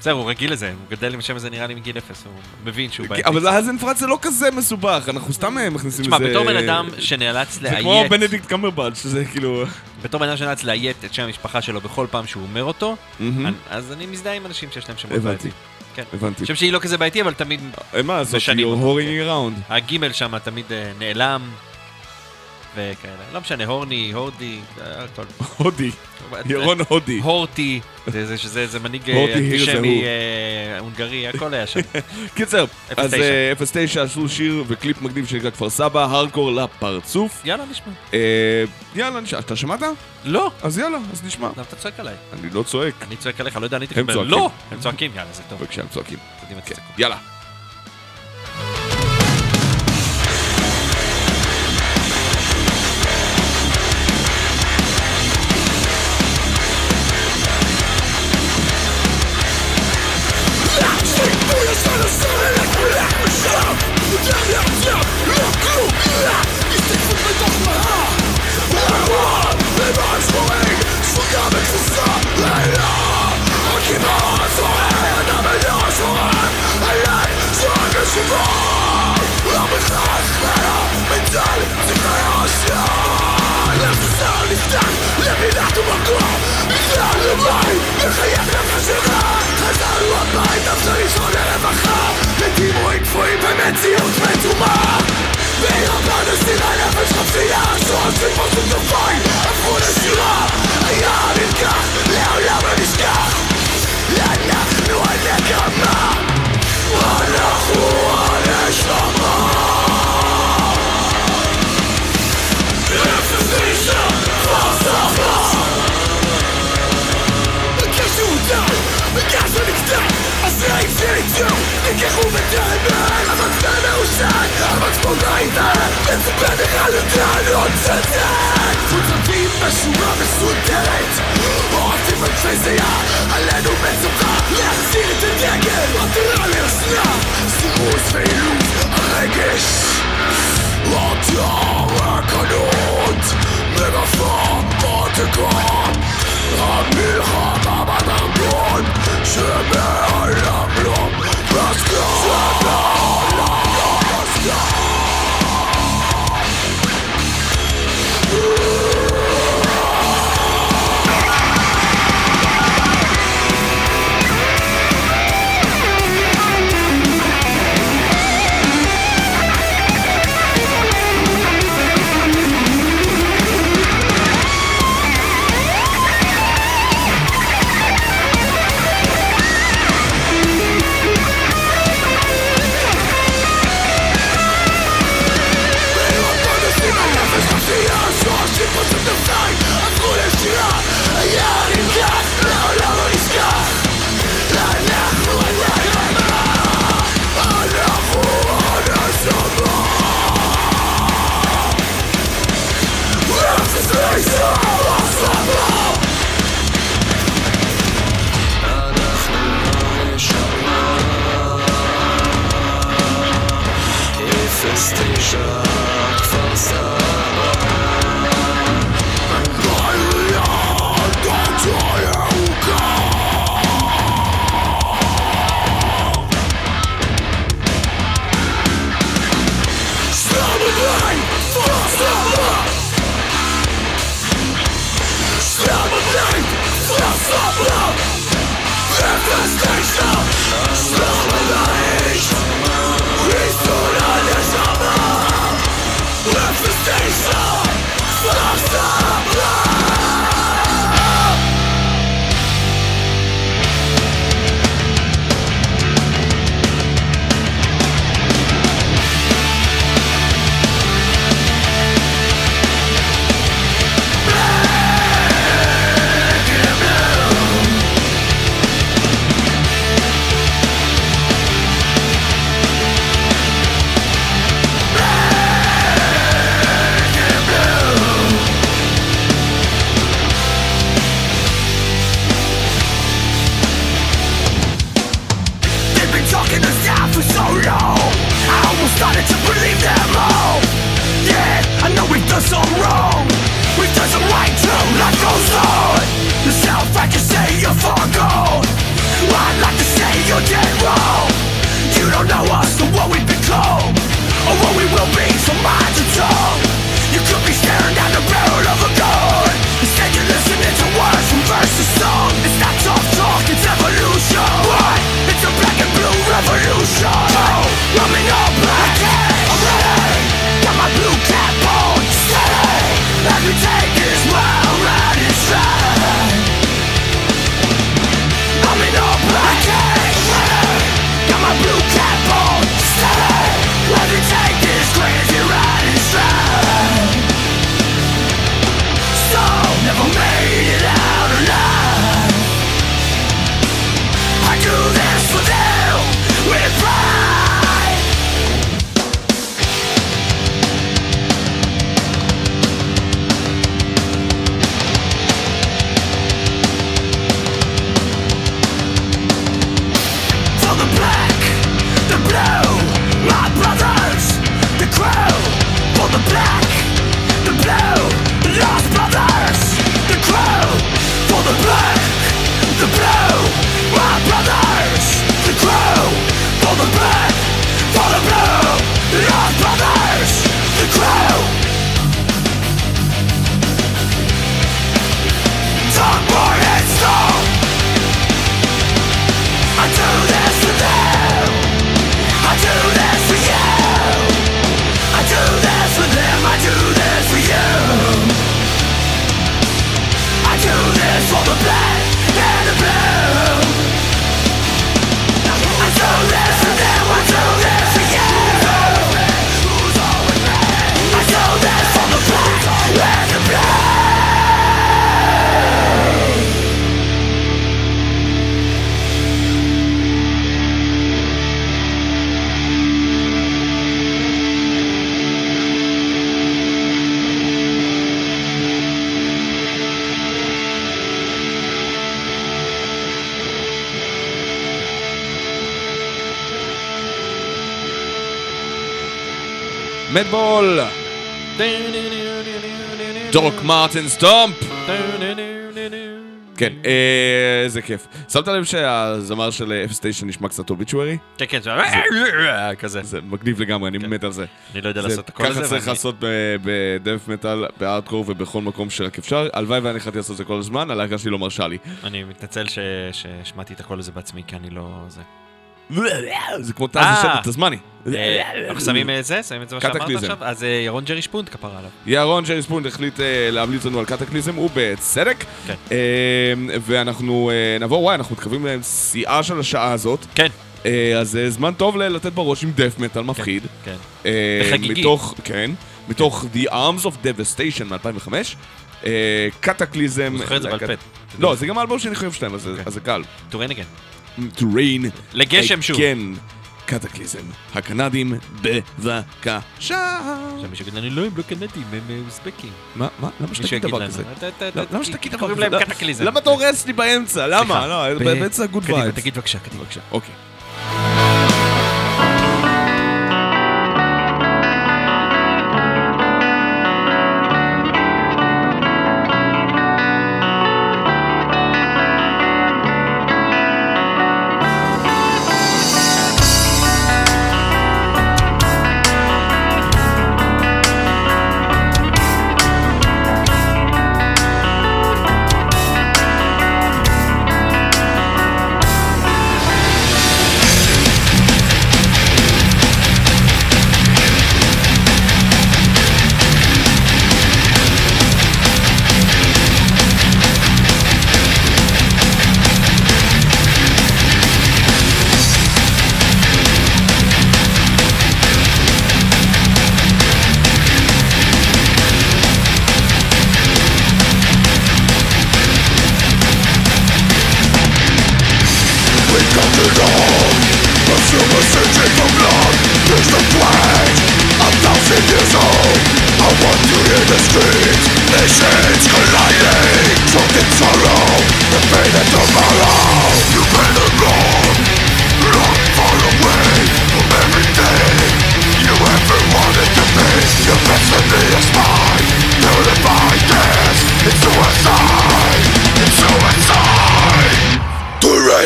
זהו, הוא רגיל לזה, הוא גדל עם השם הזה נראה לי מגיל אפס, הוא מבין שהוא בעייתי. אבל האזנפלץ זה לא כזה מסובך, אנחנו סתם אה, מכניסים תשמע, איזה... בתור בן אדם שנאלץ זה כמו לאיית, בנדיקט קמברבץ', שזה כאילו... בתור בן אדם שנאלץ לאיית את שם המשפחה שלו בכל פעם שהוא אומר אותו. אני- אז אני מזדהה עם אנשים שיש להם שמות. בעייתיים. כן. הבנתי. שם שהיא לא כזה בעייתי, אבל תמיד מה משנים you're horing around. הגימל שם תמיד אה, נעלם, וכאלה. לא משנה, הורני, הורדי, הכל. הודי. ירון הודי. הורטי, זה- שזה מנהיג אה, אנטישמי. אה, הונגרי, הכל היה שם. קיצר, אז 09. אה, 09 עשו שיר וקליפ מקדים שנקרא כפר סבא, הארדקור לפרצוף. יאללה, נשמע. יאללה, נשמע. אתה שמעת? לא, אז יאללה, אז נשמע. למה אתה צועק עליי? אני לא צועק. אני צועק עליך, לא יודע, אני הם תקבל. צועקים. לא! הם צועקים, יאללה, זה טוב. בבקשה, הם צועקים. כן. יאללה. השתתפות בתוכנה ולרוע למען שחורים שחיקה ותפוסה לילה הכימור הצורן המדינה שורן אליי שורק השיבור לא מחלק אלא מצל זקני העשיין לחזר לפתן למידת ומקום נגזר לבית מחייך נפש שלך חזרנו הביתה אפשר לישון לרווחה מתים רואים קפואים במציאות מתומה Being honest in an average of the year So I'm supposed to define a foolish love Ja, den Krach, leer, lebe nicht nach Lerne nur in der Kammer Ohne Ruhe, nicht noch ניסיתו נלקחו בטענה המצפן מאושן המצפון העיוור מצופה לך לטענות צדק מוצבים בשורה מסודרת אוהבים אנשי זיעה עלינו מצוקה להחזיר את הדגל עתירה ליושנה סירוס ואילוף הרגש עוד יום הקנון מדבול! דוק מרטין סטומפ! כן, אה, איזה כיף. שמת לב שהזמר של F9 נשמע קצת אוביצ'וארי? כן, כן, זה כזה. זה מגניב לגמרי, אני מת על זה. אני לא יודע לעשות את הקול הזה. ככה צריך לעשות בדף מטאל, בארדקור ובכל מקום שרק אפשר. הלוואי ואני יכולתי לעשות את זה כל הזמן, הלהקה שלי לא מרשה לי. אני מתנצל שהשמעתי את הקול הזה בעצמי, כי אני לא... זה. כמו טאז אה. הזמני. אה, אנחנו שמים את זה? שמים את זה מה שאמרת. עכשיו? אז אה, ירון ג'רי שפונט כפרה עליו. ירון ג'רי ספונד החליט אה, להמליץ לנו על קטקליזם, ובצדק. כן. אה, ואנחנו אה, נעבור, וואי, אנחנו מתקרבים לשיאה של השעה הזאת. כן. אה, אז אה, זמן טוב לתת בראש עם דף מטאל מפחיד. כן. אה, וחגיגי. מתוך, כן, מתוך The Arms of Devastation מ-2005. אה, קטקליזם. הוא זוכר את זה בעל פה. לא, זה גם האלבום שאני חושב שלהם, אז זה- אוקיי. אז זה קל. To Reign Again. To rain. לגשם שוב. כן. Kataklysm. הקנדים, בבקשה. עכשיו מישהו יגיד לנו, לא, הם לא קנדים, הם אה, אוזבקים. מה? מה? למה שתגיד דבר כזה? "אתה- אתה- לא, למה שתגיד דבר כזה? לא-. למה אתה הורס לי באמצע? למה? לא, באמצע good vibes. תגיד בבקשה, קדימה בבקשה. אוקיי.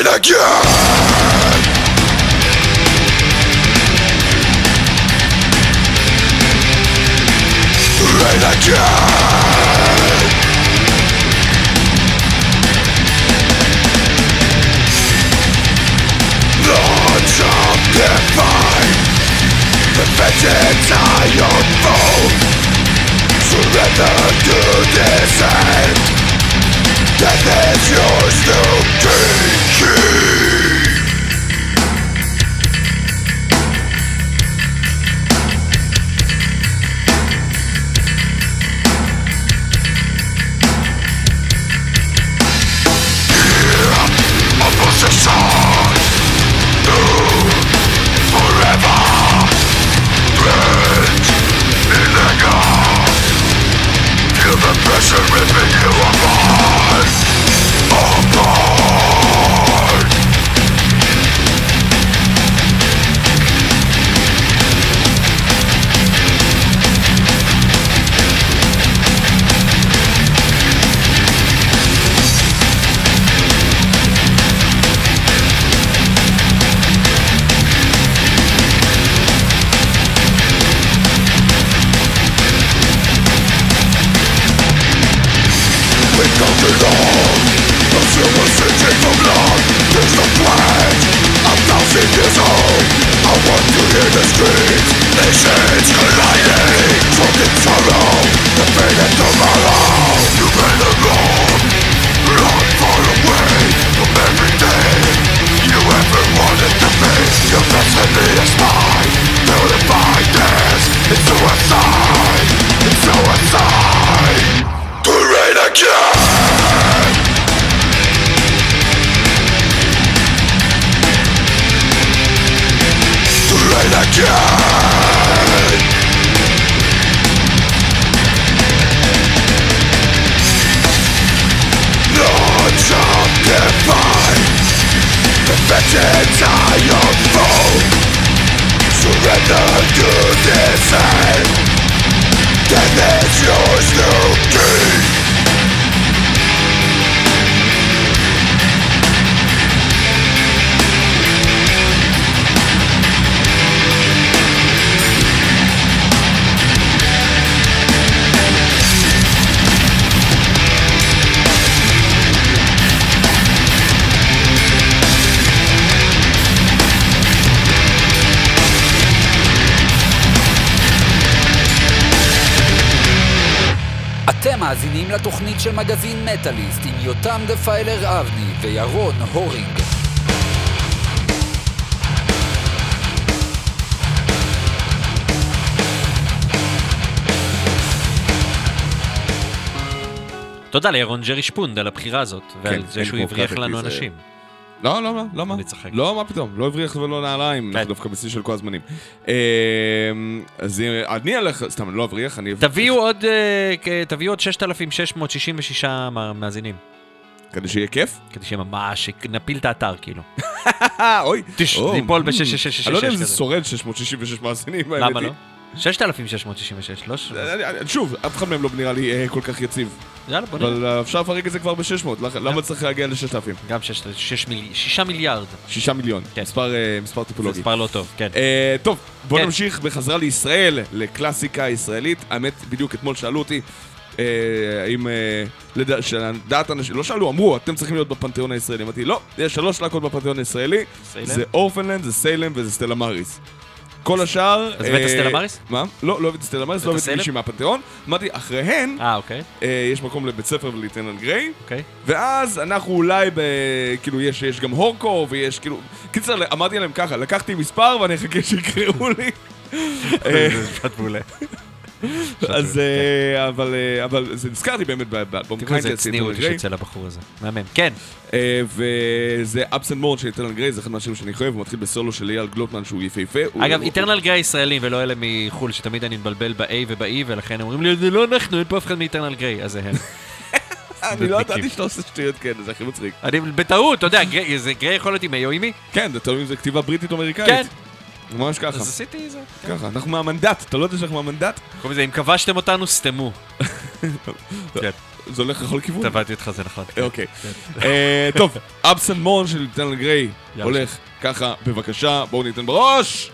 mine again! Rain again! Lords of The vengeance are your foe Surrender to this end Death is yours to take מגזין מטאליסט עם יותם דפיילר אבני וירון הורינג. תודה לירון ג'רי שפונד על הבחירה הזאת, ועל זה אין שהוא הבריח לנו זה- אנשים. לא, לא, לא, למה? אני צוחק. לא, מה פתאום, לא הבריח ולא נעליים, כן. אנחנו דווקא בשיא של כל הזמנים. אה, אז אה, אני אלך, סתם, אני לא אבריח, אני... תביאו עוד, אה, תביאו עוד 6,666 מא- מאזינים, כדי שיהיה כיף? כדי שממש נפיל את האתר כאילו. אוי. תש- ניפול mm. ב-666 אני לא יודע אם זה. שורד 666 מאזינים. למה לא? היא. 6,666, לא? ש- שוב, אף אחד מהם לא נראה לי אה, כל כך יציב. יאללה בוא נראה. אבל אה, אפשר לפרק את זה כבר ב-600, למה צריך להגיע ל-6,000? גם 6 מיליארד. 6 מיליון, כן. מספר, אה, מספר זה טיפולוגי. מספר לא טוב, כן. טוב, בוא כן. נמשיך בחזרה לישראל, לקלאסיקה ישראלית. האמת, בדיוק אתמול שאלו אותי, האם לדע- שלדעת אנשים, לא שאלו, אמרו, אתם צריכים להיות בפנתיאון הישראלי. אמרתי, לא, יש שלוש להקות בפנתיאון הישראלי? זה אורפנלנד, זה סיילם וזה סטלה מריס. כל השאר... אז הבאת אה, סטלה מריס? מה? לא, לא הבאתי סטלה מריס, לא הבאת הבאתי? מישהי מהפנתיאון. אמרתי, אחריהן, אה, אוקיי, אה, יש מקום לבית ספר ולליטננט גריי, אוקיי. ואז אנחנו אולי ב... כאילו, יש, יש גם הורקו, ויש כאילו... קיצר, אמרתי להם ככה, לקחתי מספר ואני אחכה שיקראו לי. זה משפט מעולה. אז אה, אבל אה, אבל זה נזכרתי באמת באלבום תראו איזה צניעות גריי, יש אצל הבחור הזה. מהמם. כן. אה, וזה אנד מורד של איתן גריי, זה אחד מהשירים שאני חייב, הוא מתחיל בסולו של אייל גלוטמן שהוא יפהפה. אגב, איטרנל גריי ישראלים ולא אלה מחו"ל, שתמיד אני מבלבל ב-A וב-E, ולכן אומרים לי, זה לא אנחנו, אין פה אף אחד מאיטרנל גריי, אז זה הם. אני לא ידעתי שאתה עושה שטויות כאלה, זה הכי מצחיק. אני בטעות, אתה יודע, זה gray יכול להיות עם A או עם E? כן, זה תלוי אם זה כתיבה בריטית או אמריקאית. כן. ממש ככה, אז עשיתי זה. ככה, אנחנו מהמנדט, אתה לא יודע שאנחנו מהמנדט? קוראים לזה, אם כבשתם אותנו, סתמו. כן, זה הולך לכל כיוון. טבעתי אותך, זה נכון. אה, אוקיי. אה, טוב, אנד מון של Eternal Gray. הולך ככה, בבקשה, בואו ניתן בראש!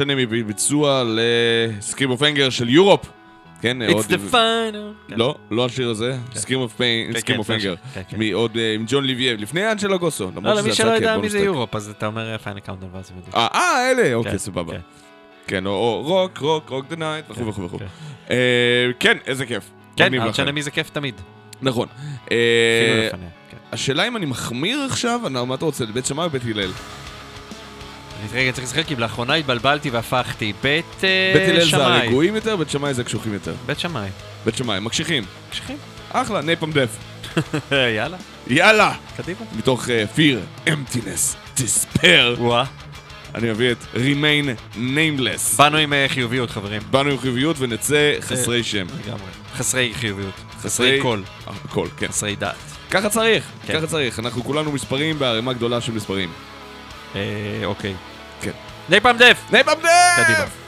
Arch Enemy בביצוע ל Scream of Anger של Europe. כן, It's עוד... the final. לא, לא השיר הזה, Scream of Pain, כן, Scream of כן, Anger. כן, כן. מעוד אה, עם Johan Liiva, לפני אנג'לה גוסו. לא, למי שלא יודע מי זה. Europe, אז אתה אומר Final Countdown ואז הם יודעים. אה, אה, אלה, כן, אוקיי, סבבה. כן. כן, או- Rock, rock, rock the night, וכו' וכו' וכו'. כן. אה, כן, איזה כיף. כן, Arch לכם. Enemy זה כיף תמיד. נכון. אה. כן. השאלה אם אני מחמיר עכשיו, מה אתה רוצה, לבית שמאי או בית הלל? רגע צריך לזכר, כי לאחרונה התבלבלתי והפכתי בית אה, בית הלל זה שמאי. הרגועים יותר, בית שמאי זה הקשוחים יותר. בית שמאי. בית שמאי, מקשיחים. קשיחים. אחלה, נייפם דף. יאללה, יאללה! קדימה. מתוך אה, Fear, Emptiness, Despair, וואה. אני מביא את Remain Nameless. באנו עם אה, חיוביות, חברים. באנו עם חיוביות ונצא חסרי שם. לגמרי. חסרי חיוביות. חסרי- קול. הכל, כן. חסרי דעת. ככה צריך, כן. ככה צריך. אנחנו כולנו מספרים בערימה גדולה של מספרים. אה, אוקיי. כן. נייפם דף! נייפם דף!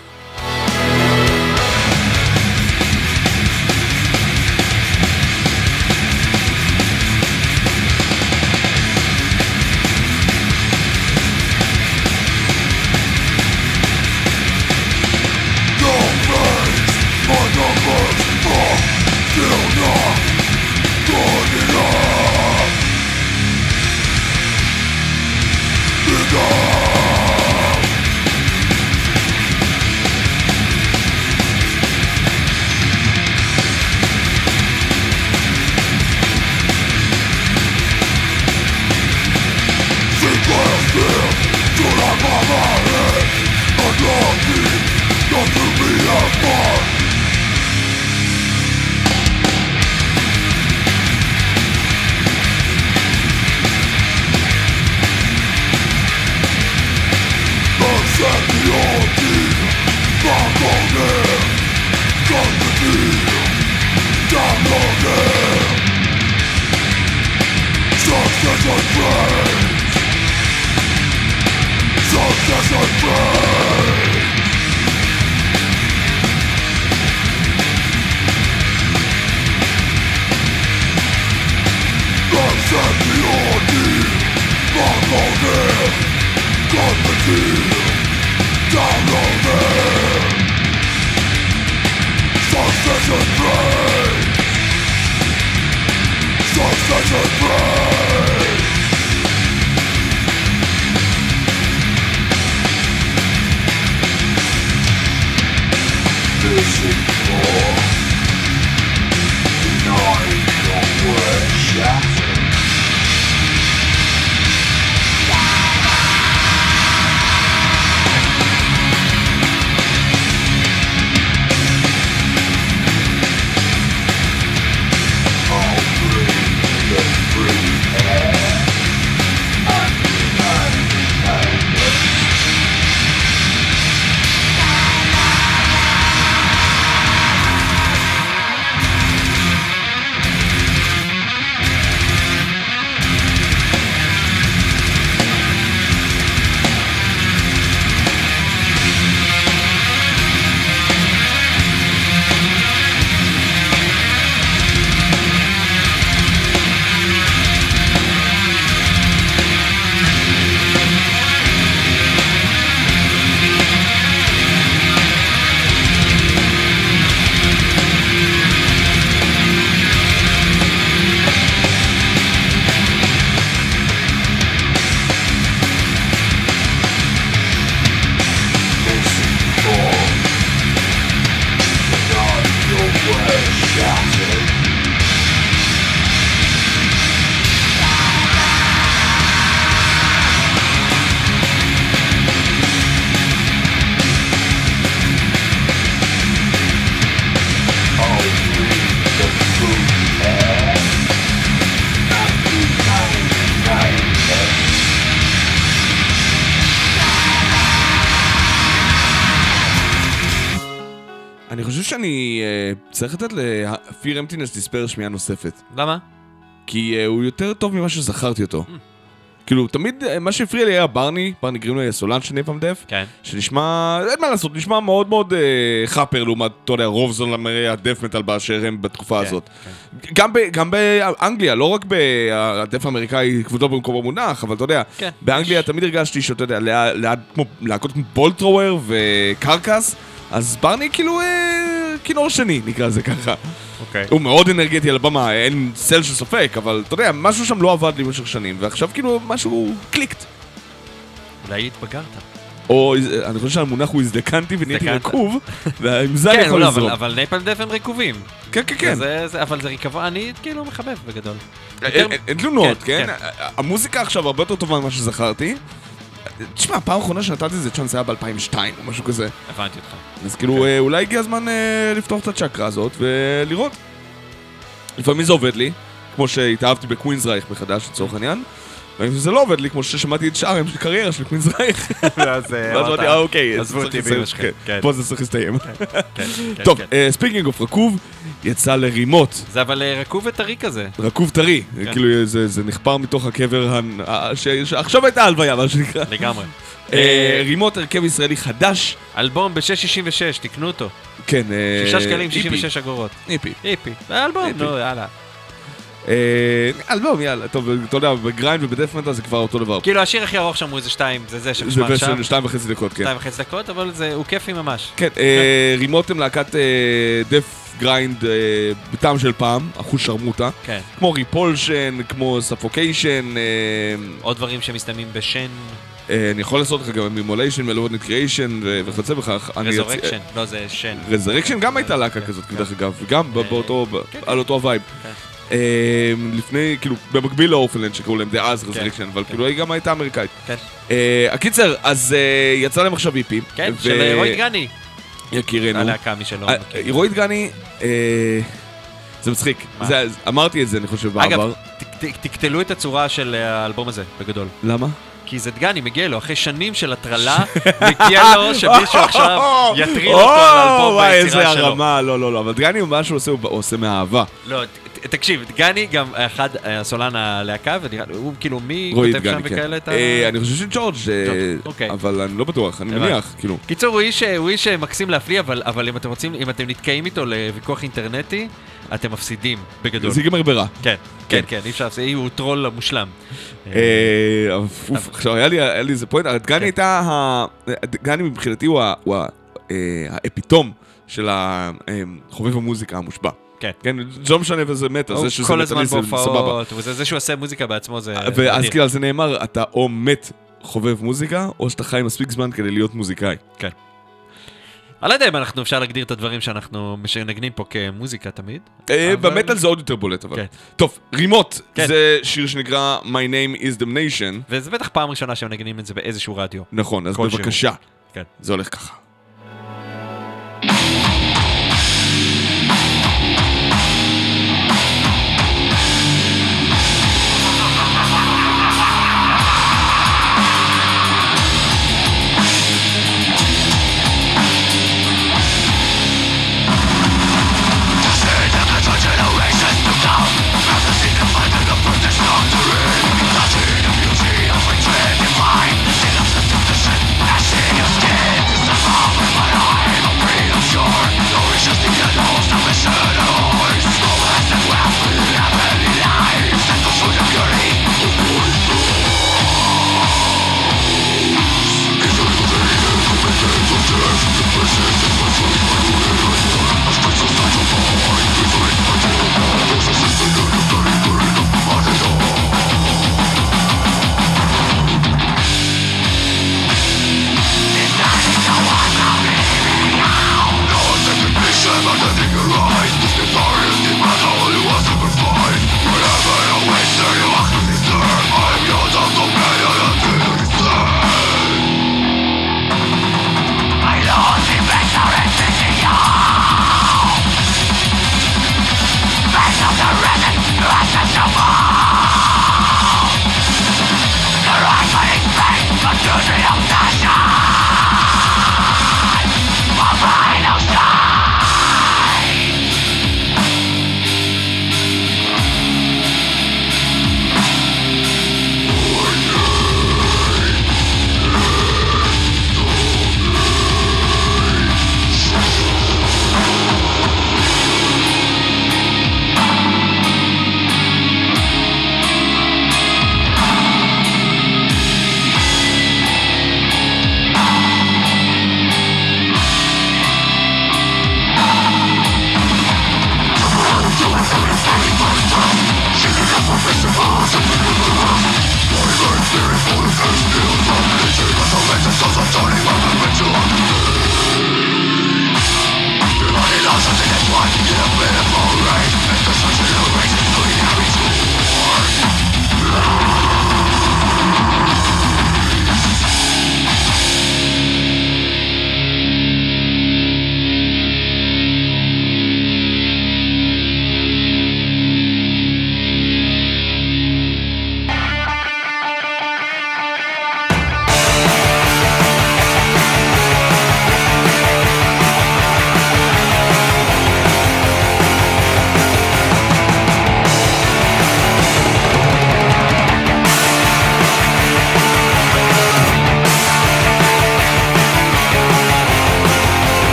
צריך לתת ל-Fear Emptiness Despair שמיעה נוספת. למה? כי אה, הוא יותר טוב ממה שזכרתי אותו. Mm. כאילו, תמיד אה, מה שהפריע לי היה ברני, ברני גרינווי הסולן של ניפאם דף, כן. שנשמע, אין מה לעשות, נשמע מאוד מאוד אה, חאפר לעומת, אתה יודע, רוב זולמרי הדף מטאל באשר הם בתקופה כן, הזאת. גם, ב, גם באנגליה, לא רק בדף האמריקאי כבודו במקום המונח, אבל אתה יודע, כן. באנגליה תמיד הרגשתי שאתה יודע, להקות כמו בולטרוור וקרקס, אז ברני כאילו אה, כינור שני, נקרא לזה ככה. אוקיי. הוא מאוד אנרגטי על הבמה, אין צל של ספק, אבל אתה יודע, משהו שם לא עבד לי במשך שנים, ועכשיו כאילו משהו clicked. אולי התבגרת. או אני חושב שהמונח הוא הזדקנתי ונהייתי. רקוב, ועם זה אני כן, יכול לא, אבל- לזרום. אבל Napalm Death הם רקובים. כן, כן, כן. אבל זה ריקבון, אני כאילו מחבב בגדול. אין- אין- אין תלונות, כן, כן? המוזיקה עכשיו הרבה יותר טובה ממה שזכרתי. תשמע, הפעם האחרונה שנתתי לזה צ'אנס היה ב-2002 או משהו כזה. הבנתי אותך. אז כאילו, אה, אולי הגיע הזמן אה, לפתוח את הצ'קרה הזאת ולראות. לפעמים זה עובד לי, כמו שהתאהבתי ב Queensrÿche מחדש לצורך העניין. זה לא עובד לי, כמו ששמעתי את שאר הקריירה של Queensrÿche. ואז ואז אמרתי, אה אוקיי, עזבו אותי באמא שלכם. כן, כן. פה זה צריך להסתיים. כן, טוב. Speaking of רקוב, יצא לרימות. זה אבל אה, רקוב וטרי כזה. רקוב טרי. כאילו זה, נחפר מתוך הקבר, שעכשיו הייתה הלוויה, מה שנקרא. לגמרי. אה, רימות הרכב ישראלי חדש, אלבום ב-6.66, תקנו אותו. כן, אה, 6 שקלים EP, 66 אגורות. EP. EP. אלבום. נו, יאללה. אה, אלבום, יאללה, טוב, אתה יודע, ב grind וב death metal זה כבר אותו דבר. כאילו השיר הכי ארוך שם הוא איזה שתיים, זה זה זה שנשמע עכשיו. בשביל שתיים וחצי דקות, כן. שתיים וחצי דקות, אבל זה- הוא כיפי ממש. כן, אה, רימות הם להקת אה, death grind בטעם של פעם, אחוז שרמוטה. כן. כמו Repulsion, כמו Suffocation, עוד דברים שמסתיימים ב tion, אני יכול לעשות לך גם Immolation, Malevolent Creation וכיוצא בכך. Resurrection, לא זה tion. Resurrection גם הייתה להקה כן, כזאת, כן. דרך אגב, גם באותו, כן, על אותו ה vibe. אה, לפני, כאילו, במקביל ל Orphaned Land שקראו להם דאז כן, Resurrection, אבל כן. כאילו היא גם הייתה אמריקאית. כן. אה, הקיצר, אז אה, יצא להם עכשיו EP. כן, של אה, רועי גני. יקירנו. הלהקה, מי שלא מכיר. רועי דגני, זה מצחיק. אמרתי את זה, אני חושב, בעבר. אגב, תקטלו את הצורה של האלבום הזה, בגדול. למה? כי זה דגני, מגיע לו, אחרי שנים של הטרלה, מגיע לו שמישהו עכשיו יטריל אותו על האלבום וואי, איזה ביצירה שלו. הרמה, לא, לא, לא, אבל דגני, מה שהוא עושה, הוא עושה מאהבה. לא, תקשיב, דגני גם אחד, אה, סולן הלהקה, הוא כאילו, מי כותב שם כן. וכאלה את ה... אה, אני חושב שג'ורג', אה, אוקיי. אבל אני לא בטוח, אני. מניח, כאילו. קיצור, הוא איש, מקסים להפליא, אבל, אם אתם רוצים, אם אתם נתקעים איתו לוויכוח אינטרנטי, אתם מפסידים, בגדול. זה ייגמר ברע. כן, כן, כן. כן, אי אפשר, זה- הוא טרול המושלם. אוף, עכשיו היה לי איזה פואנט, דגני כן. הייתה, דגני מבחינתי הוא ה epitome של החובב המוזיקה המושבע. כן. כן, זה לא משנה וזה מת, הוא זה שזה זה סבבה. זה שהוא עושה מוזיקה בעצמו, זה... ואז. כאילו על זה נאמר, אתה או מת חובב מוזיקה, או שאתה חי מספיק זמן כדי להיות מוזיקאי. אני לא יודע אם אנחנו אפשר להגדיר את הדברים שאנחנו מנגנים פה כמוזיקה תמיד. אה, במטאל זה עוד יותר בולט אבל. כן. טוב, רימות, כן. זה שיר שנקרא My Name is Damnation. וזה בטח פעם ראשונה שהם מנגנים את זה באיזשהו רדיו. נכון, אז. בבקשה. כן. זה הולך ככה.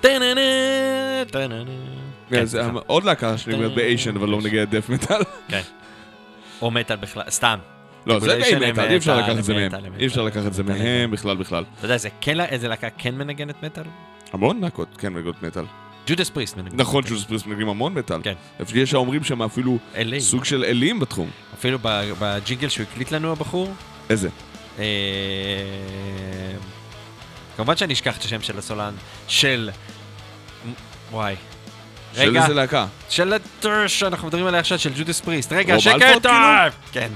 טה-נה-נה. כן, סליחה. עוד להקה שנגמרת באיישן, אבל לא מנגנת דף מטאל. כן. או מטאל בכלל, סתם. לא, זה די הם מטאל, אי אפשר לקחת את זה הם מהם. אי אפשר. לקחת את זה מהם. בכלל בכלל. אתה יודע, זה כן, איזה להקה כן מנגנת מטאל? המון להקות כן מנגנות מטאל. ג'ודס פריסט מנגנת. נכון. ג'וס פריסט מנגנים המון מטאל. כן. יש האומרים שם אפילו. סוג של אלים בתחום. אפילו בג'ינגל שהוא הקליט לנו הבחור. איזה? כמובן שאני אשכח את השם של הסולן. של... וואי. של רגע, איזה להקה? של ה thrash שאנחנו מדברים עליה עכשיו, של Judas Priest. רגע, שקט! כאילו? כן.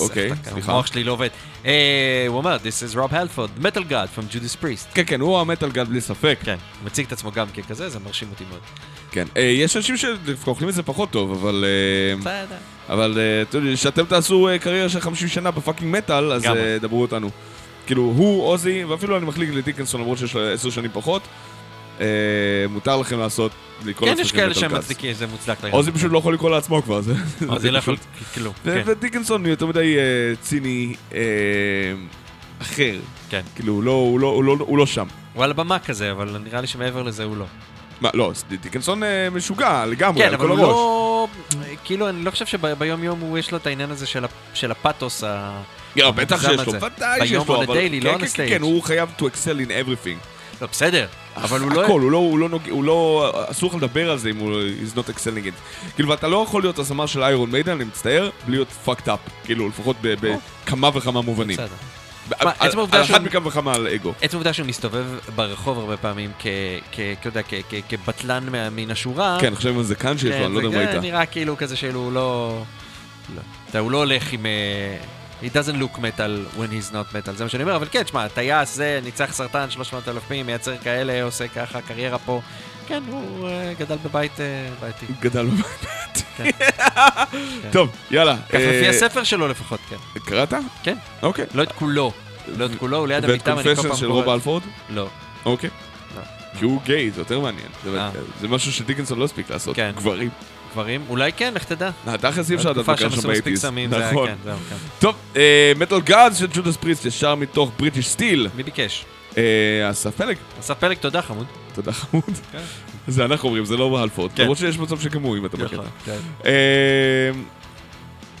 אוקיי, סליחה. המוח שלי לא עובד. אה, הוא אומר, This is Rob Halford, metal god from Judas Priest. כן, כן, הוא ה metal god בלי ספק. כן, הוא מציג את עצמו גם ככזה, זה מרשים אותי מאוד. כן. אה, יש אנשים שדווקא אוכלים את זה פחות טוב, אבל... אה, בסדר. אבל אה, אתם יודעים, שאתם תעשו קריירה של 50 שנה ב fucking metal, אז דברו אותנו. כאילו, הוא, עוזי, ואפילו אני מחליק לדיקנסון למרות שיש לו 10 שנים פחות, אה, מותר לכם לעשות, לקרוא כן, יש לעצמכם כאלה שהם. מצדיקים, זה מוצדק להם. עוזי פשוט לא יכול לקרוא לעצמו כבר, זה... עוזי לא יכול, פשוט- כאילו, ו- כן, ודיקנסון יותר מדי אה, ציני אה, אחר. כן. כאילו, הוא לא- הוא לא- הוא לא- הוא לא שם. הוא על הבמה כזה, אבל נראה לי שמעבר לזה הוא לא. מה, לא, דיקנסון אה, משוגע לגמרי, כן, על אבל כל הוא הראש. לא... כאילו, אני לא חושב שביום יום הוא יש לו את העניין הזה של הפאתוס ה... לא, בטח שיש לו. ודאי שיש לו, אבל... לא כן, כן, stage. כן, הוא חייב to excel in everything. לא, בסדר, אבל הוא לא... הכל, הוא לא, הוא לא נוגע, הוא לא, אסור לך לדבר על זה אם הוא is not excelling it. כאילו, ואתה לא יכול להיות הזמר של איירון מיידן, אני מצטער, בלי להיות fucked up. כאילו, לפחות ב- בכמה וכמה מובנים. בסדר. על- אחת מכמה וכמה על אגו. עצם העובדה שהוא מסתובב ברחוב הרבה פעמים כ... כ... יודע. כבטלן מן השורה. כן, עכשיו עם הזקן שיש לו, אני לא יודע מה זה הייתה. נראה כאילו כזה שהוא לא... לא. הוא לא הולך עם... He doesn't look metal when he's not metal, זה מה שאני אומר, אבל כן, תשמע, טייס זה, ניצח סרטן 300 אלפים, מייצר כאלה, עושה ככה, קריירה פה. כן, הוא אה, גדל בבית אה, בעייתי. גדל בבית. כן. טוב, יאללה. ככה לפי אה, הספר שלו לפחות, כן. קראת? כן. אוקיי. לא את כולו. לא את כולו, הוא ליד ואת המיטה, ואני כל קונפשן פעם של קורא... רוב אלפורד? לא. אוקיי. לא. כי הוא גיי, זה יותר מעניין. זה-. זה משהו שדיקנסון לא הספיק לעשות. כן. גברים. גברים, אולי כן, לך תדע. אה, תכלס אי אפשר לדעת בתקופה מה קרה שהם שם באייטיז. נכון. כן, כן. טוב, מטל גאדס של ג'ודס פריסט ישר מתוך בריטיש סטיל. מי ביקש? אה, אסף פלג, אסף פלג, תודה חמוד. תודה חמוד. כן. זה אנחנו אומרים, זה לא באלפורד. כן. למרות שיש מצב הוא, אם אתה בקטע. אה,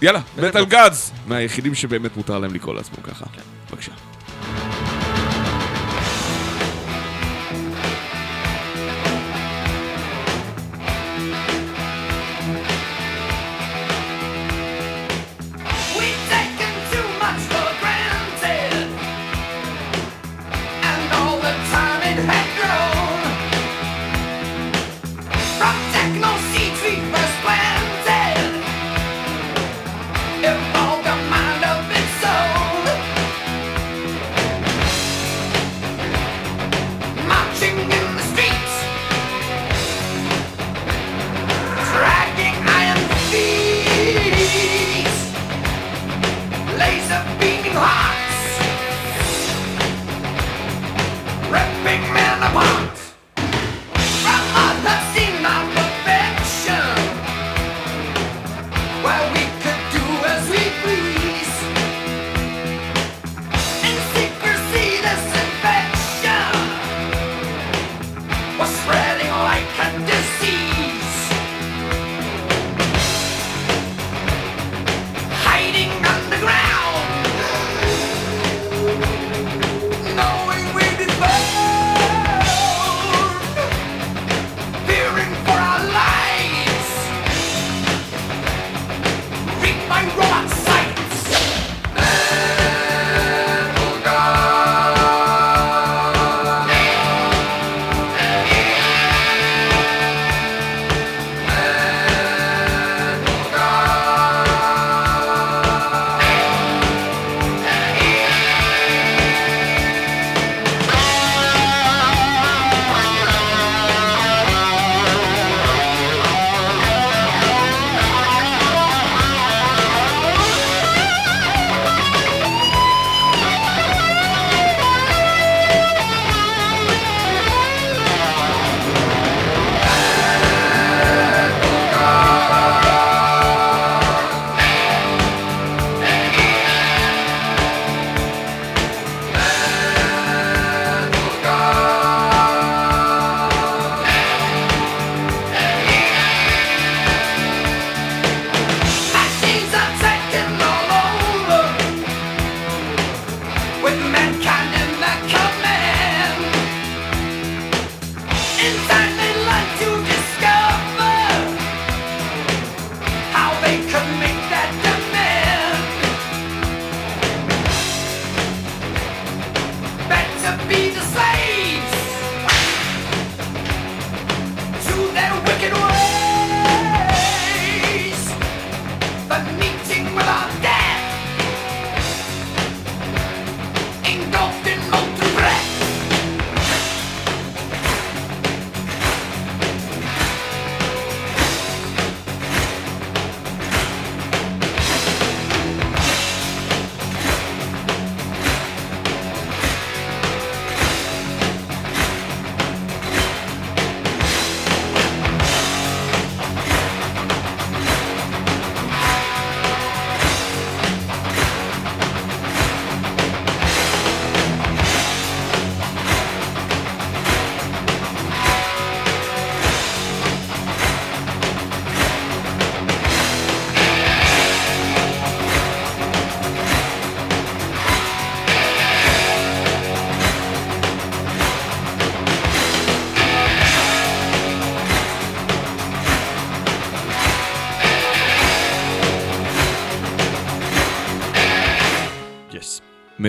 יאללה, מטל לא. גאדס! מהיחידים שבאמת מותר להם לקרוא לעצמו ככה. בבקשה.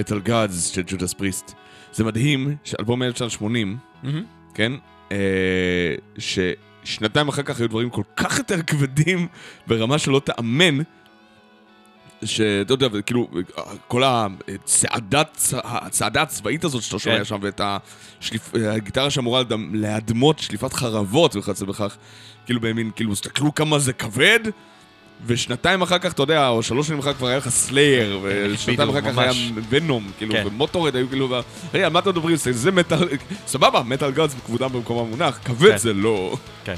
מטאל גאדס של ג'ודס פריסט. זה מדהים שאלבום 1980, כן? אה, ששנתיים אחר כך היו דברים כל כך יותר כבדים ברמה שלא תאמן. שאתה יודע, וכאילו, כל הצעדת, הצעדה הצבאית הזאת שאתה שומע כן. שם, ואת השליפ, הגיטרה שאמורה להדמות שליפת חרבות וכיוצא בכך, כאילו במין, כאילו, תסתכלו כמה זה כבד, ושנתיים אחר כך, אתה יודע, או שלוש שנים אחר כך כבר היה לך Slayer, ושנתיים בדיוק, אחר כך היה. Venom, כאילו, כן. ו Motörhead היו כאילו, רגע, על מה אתם מדברים? זה מטאל, סבבה, metal gods כבודם במקום המונח, כבד כן. זה לא. כן.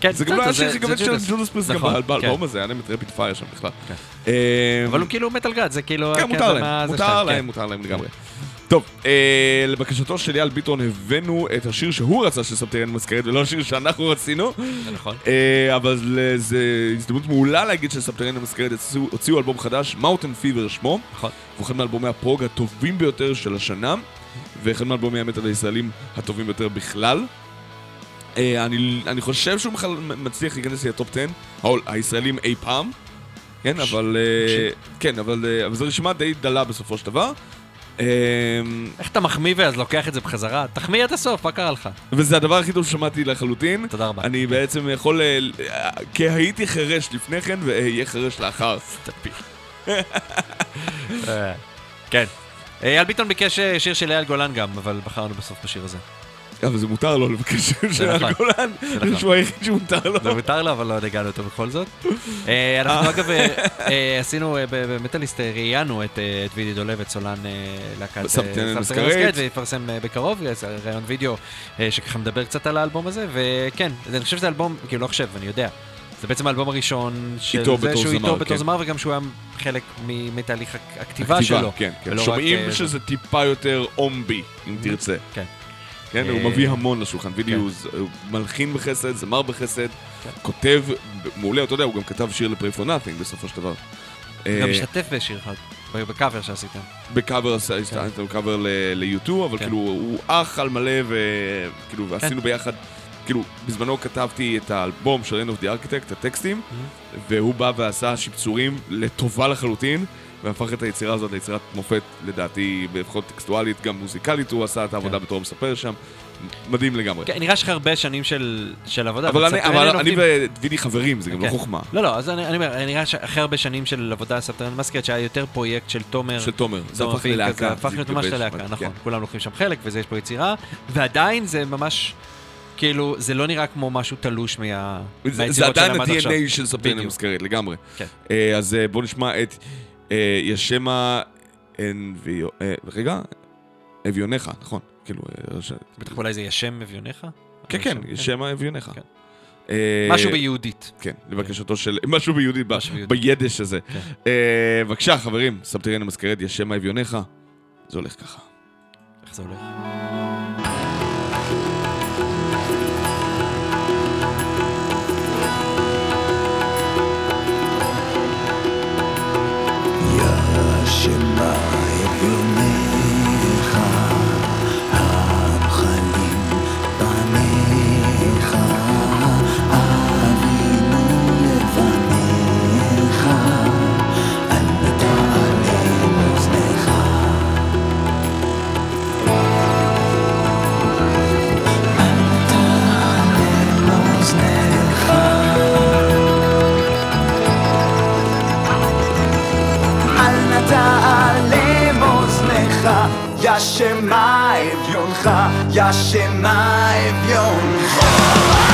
כן, זה גם לא היה הכי כבד של Judas. Priest גם נכון, באל- באלבום כן. הזה, היה להם את Rapid Fire שם בכלל. כן. אה, אבל הוא כאילו metal god, זה כאילו... כן, מותר להם, מותר להם, כן. מותר להם לגמרי. טוב, אה, לבקשתו של אייל ביטון הבאנו את השיר שהוא רצה של סבתריאן מזכרת, ולא השיר שאנחנו רצינו. נכון. אה, אבל זו הזדמנות מעולה להגיד שסבתריאן המזכרת הוציאו- הוציאו אלבום חדש, מאוטן פיבר שמו. נכון. והוא אחד מאלבומי הפרוג הטובים ביותר של השנה, ואחד מאלבומי המטאל הישראלים הטובים ביותר בכלל. אה, אני, אני חושב שהוא בכלל מצליח להיכנס לטופ 10, העול- הישראלים אי פעם. כן, אבל... אה, כן, אבל, אה, אבל זו רשימה די דלה בסופו של דבר. אה, איך אתה מחמיא ואז לוקח את זה בחזרה? תחמיא עד הסוף, מה קרה לך? וזה הדבר הכי טוב ששמעתי לחלוטין. תודה רבה. אני בעצם יכול... אה, כי הייתי חירש לפני כן ואהיה חירש לאחר. אה, כן. אה, אייל ביטון ביקש שיר של אייל גולן גם, אבל בחרנו בסוף בשיר הזה. אבל זה מוטר לו לבקש של נכון. הגולן. נכון. שהוא היחיד שמותר לו. זה מותר לו, אבל לא הגענו אותו בכל זאת. אה, אנחנו אגב אה, עשינו אה, ב- במטאליסט, ראיינו את וידי דולב, את סולן להקת סבתריאן מסקרט. ויפרסם בקרוב, זה ראיון וידאו שככה מדבר קצת על האלבום הזה, וכן, אני חושב שזה אלבום, כאילו לא חושב, אני יודע. זה בעצם האלבום הראשון של איתו זה שהוא איתו בתור כן. זמר, וגם שהוא היה חלק מתהליך הכ- הכתיבה שלו. כן, כן. שומעים שזה טיפה יותר אומבי, אם תרצה. כן. כן, הוא אה, מביא המון לשולחן. וידאו הוא הוא מלחין בחסד, זמר בחסד, כותב מעולה, אתה יודע, הוא גם כתב שיר ל-Pray for Nothing בסופו של דבר. גם אה, משתתף בשיר אחד, בקאבר שעשיתם. בקאבר, עשינו קאבר ל-U2, אבל כן. כאילו הוא אח על מלא, וכאילו, ועשינו ביחד, כאילו, בזמנו כתבתי את האלבום של End of the Architect, הטקסטים, והוא בא ועשה שיפצורים לטובה לחלוטין, והפך את היצירה הזאת ליצירת מופת, לדעתי, לפחות טקסטואלית, גם מוזיקלית, הוא עשה את העבודה כן. בתור מספר שם, מדהים לגמרי. כן, נראה שיש לך הרבה שנים של של עבודה. אבל אני- אבל אני עובדים- ודוידי חברים, זה גם לא כן. חוכמה. לא, לא, אז אני אני אומר, נראה שאחרי הרבה שנים של עבודה סבתריאן מסקרט, שהיה יותר פרויקט של תומר. של תומר, זה הפך ללהקה. זה הפך זה להיות ממש ללהקה, כן. נכון. כולם לוקחים שם חלק, וזה יש פה יצירה, ועדיין זה ממש, כאילו, זה לא נראה כמו משהו תלוש מה- זה- זה מהיצירות עדיין שלהם עד עכשיו. ה-DNA של בדיוק. המזכרת, לגמרי. כן. אה, אז אה, בואו נשמע את אה, ישמה אנביו... אה, רגע, אביונך, נכון. כאילו... אה, בטח אולי זה ישם אביונך? כן, כן, ישם, ישמה אביונך. כן. משהו ביהודית. כן, לבקשתו של... משהו ביהודית, ב- משהו ביהודית. ביידיש הזה. כן. בבקשה, חברים, סבתריאן המזכרת, ישמה אביונך. זה הולך ככה. איך זה הולך? ישמה אביונך, ישמה אביונך. אביונך,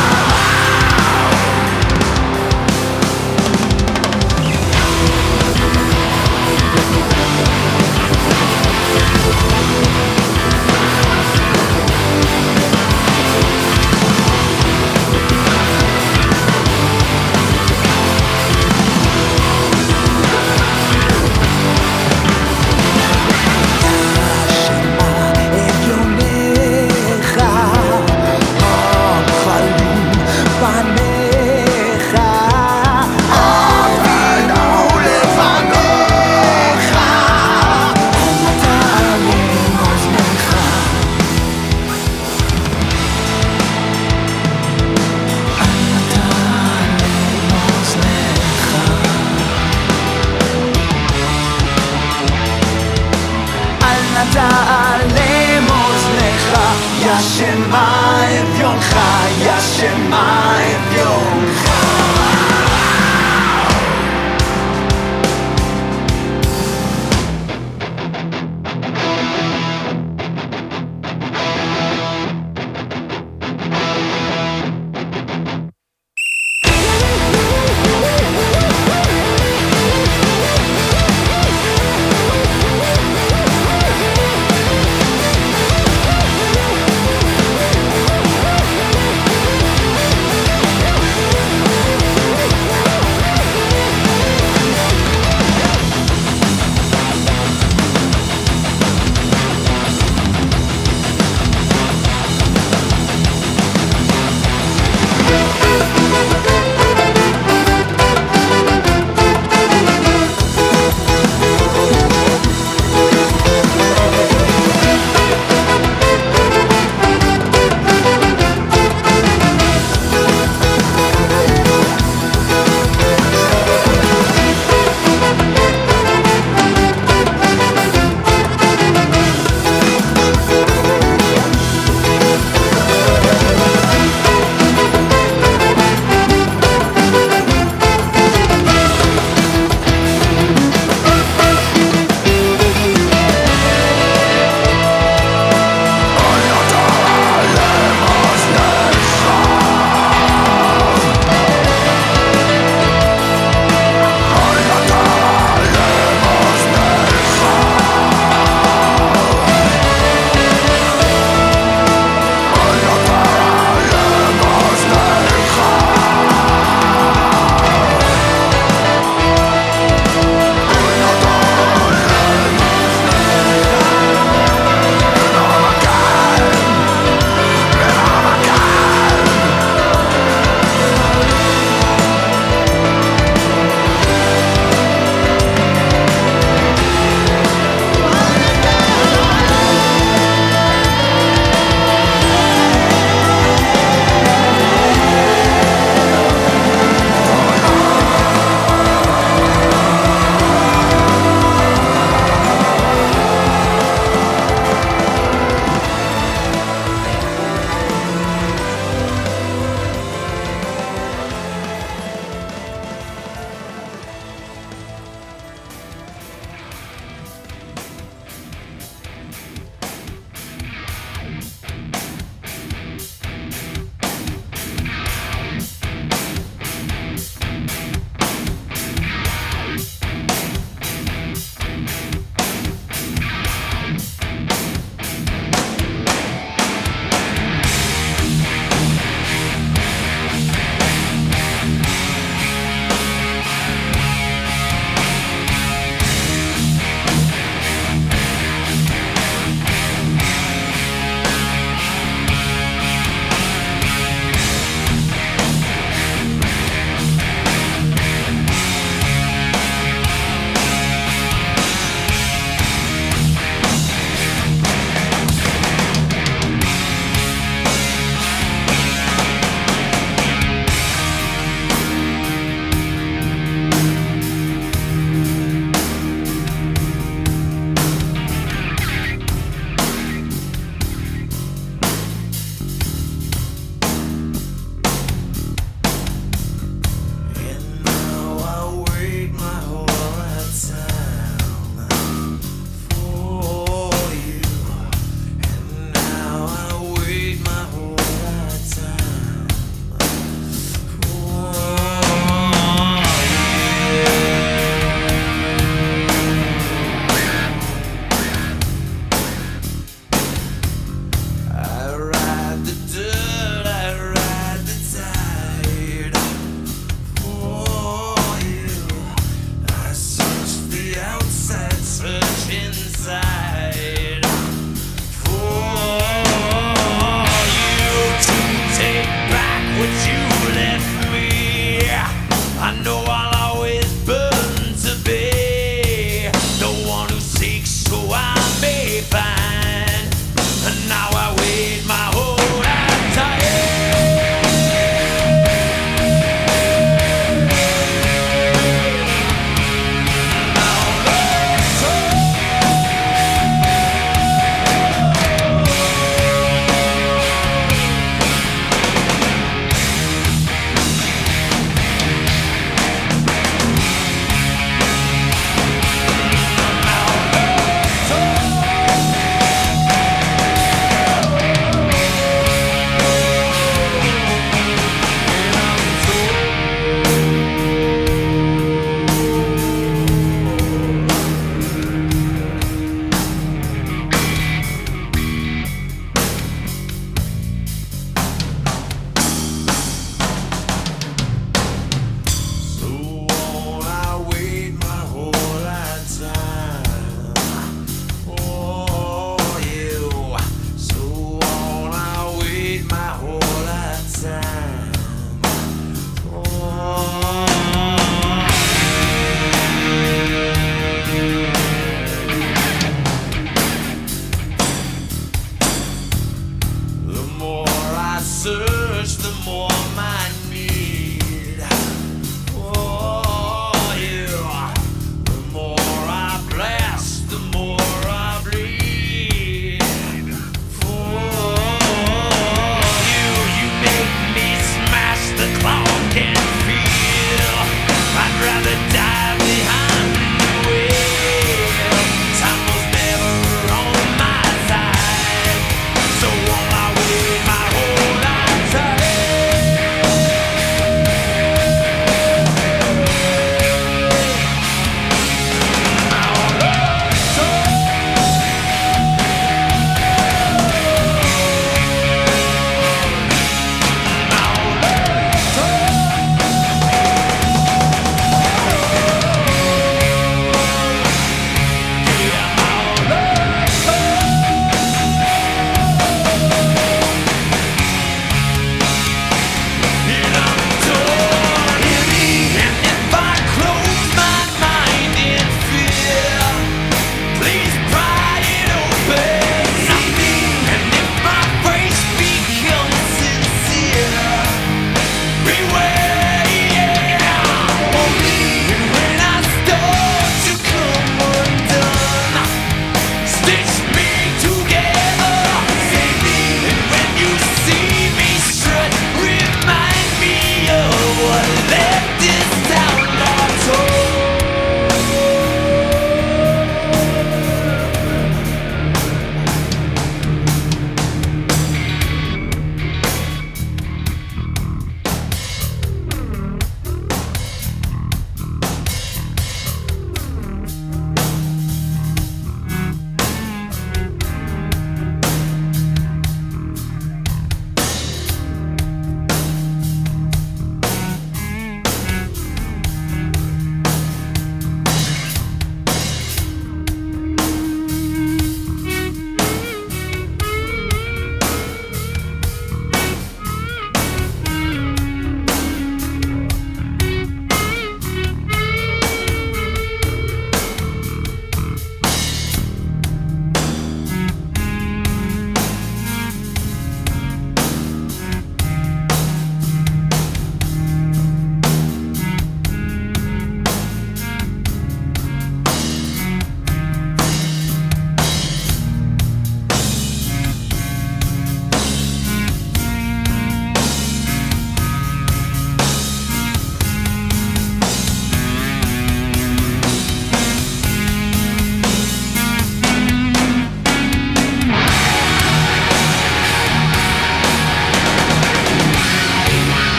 ישמה אביונך, ישמה אביונך.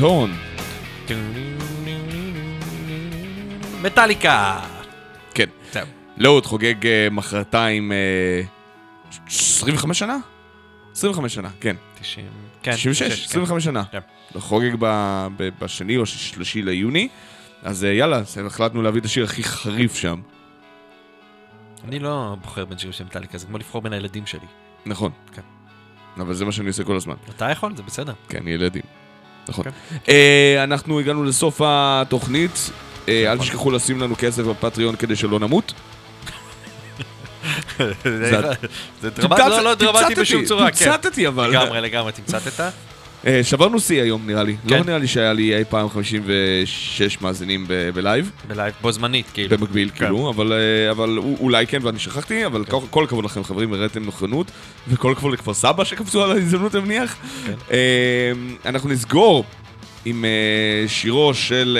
אאוטלו טון. מטאליקה! כן. זהו. לואוד חוגג אה, מחרתיים אה, 25 שנה? 25 שנה, כן. 90... כן, 96, 96, 25 שנה. כן. חוגג ב- ב- בשני או שלישי ליוני. אז אה, יאללה, החלטנו להביא את השיר הכי חריף שם. אני לא בוחר בין שירים של מטאליקה, זה כמו לבחור בין הילדים שלי. נכון. כן. אבל זה מה שאני עושה כל הזמן. אתה יכול, זה בסדר. כן, ילדים. נכון. כן. אה, אנחנו הגענו לסוף התוכנית. אה, אל נכון. תשכחו לשים לנו כסף ב Patreon כדי שלא נמות. זה דרמטי, לא, לא דרמטי בשום צורה, כן. תמצתתי אבל. לגמרי, לגמרי, תמצתת? אה, שברנו שיא היום נראה לי. כן. לא נראה לי שהיה לי אי פעם 56 מאזינים ב- ב live, ב live, בו זמנית, כאילו. במקביל כאילו, אבל אה, אבל אולי כן ואני שכחתי, אבל כל- כל הכבוד לכם חברים, הראיתם נוכחות, וכל הכבוד לכפר סבא שקפצו על ההזדמנות אני מניח. כן. אה, אנחנו נסגור עם אה, שירו של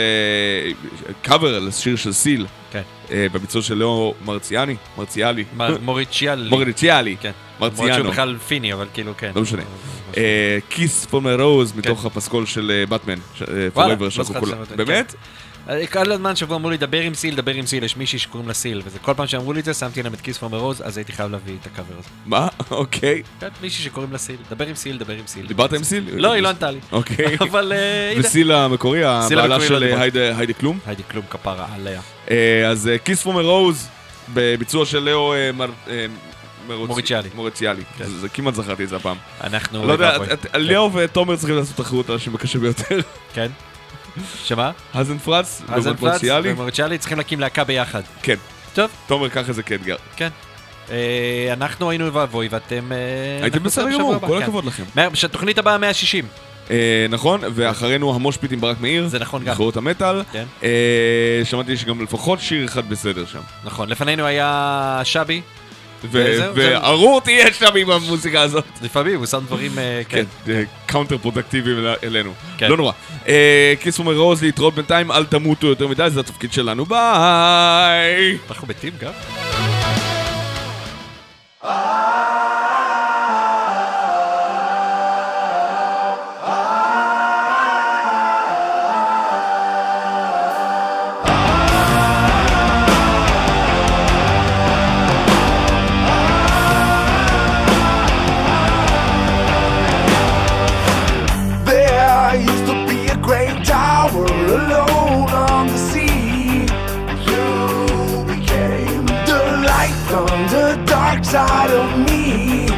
קאבר לשיר של Seal, כן. אה, בביצוע של לאו מרציאני, מרציאלי, מוריצ'יאלי. מוריציאלי, כן. למרות שהוא מרציאנו. בכלל פיני, אבל כאילו, כן. לא משנה. Kiss from a Rose מתוך הפסקול של באטמן, כן. וואלה, לא שאמרת, כן. באמת? אה, כל הזמן שבוע אמרו לי, דבר עם Seal, דבר עם Seal, יש מישהי שקוראים לה Seal, וזה כל פעם שאמרו לי את זה, שמתי להם את Kiss from a Rose, אז הייתי חייב להביא את הקאבר הזה. מה? אוקיי. כן, מישהי שקוראים לה סיל, דבר עם סיל, דבר עם סיל. דיברת עם סיל? לא, היא לא ענתה לי. אוקיי. אבל אה, הנה. וסיל המקורי, הבעלה של. היידה- היידה כלום. היידי כלום כפרה עליה. אה, אז כיס פורמר רוז, בביצוע של לאו אה, אה, מוריציאלי. מוריציאלי. כן. זה- כמעט זכרתי את זה הפעם. אנחנו... לא יודע, ליאו ותומר צריכים לעשות תחרות על השם הקשה ביותר. כן. שמה? האזן פרץ, אז לעומת פלץ מרציאלי. ומורצ'יאלי צריכים להקים להקה ביחד. כן. טוב. תומר, קח את זה כאתגר. כן. אה, אנחנו היינו ואבוי ואתם... אה, הייתם בסדר גמור, כל. הכבוד לכם. שהתוכנית הבאה 160. אה, נכון, ואחרינו ה Moshpit עם ברק מאיר. זה נכון גם. בחרות המטאל. כן. שמעתי שגם לפחות שיר אחד בסדר שם. נכון, לפנינו היה שבי. וארור תהיה שם עם המוזיקה הזאת. לפעמים הוא שם דברים, אה, כן. קאונטר פרודוקטיבי אלינו. כן. לא נורא. כיס אומר רוז להתראות בינתיים, אל תמותו יותר מדי, זה התפקיד שלנו, ביי! אנחנו מתים גם? Dark side of me.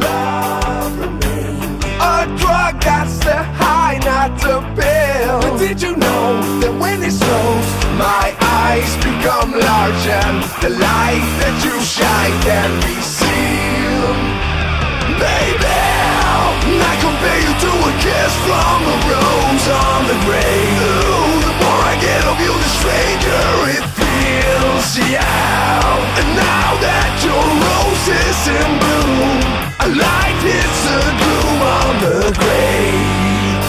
Love remains a drug that's the high, not the pill. But did you know that when it snows, my eyes become large and the light that you shine can be seen? Baby, I compare you to a kiss from a rose on the grave. Ooh, the more I get of you, the stranger it feels. Yeah, and now that your rose is in bloom, a light hits the gloom on the grave.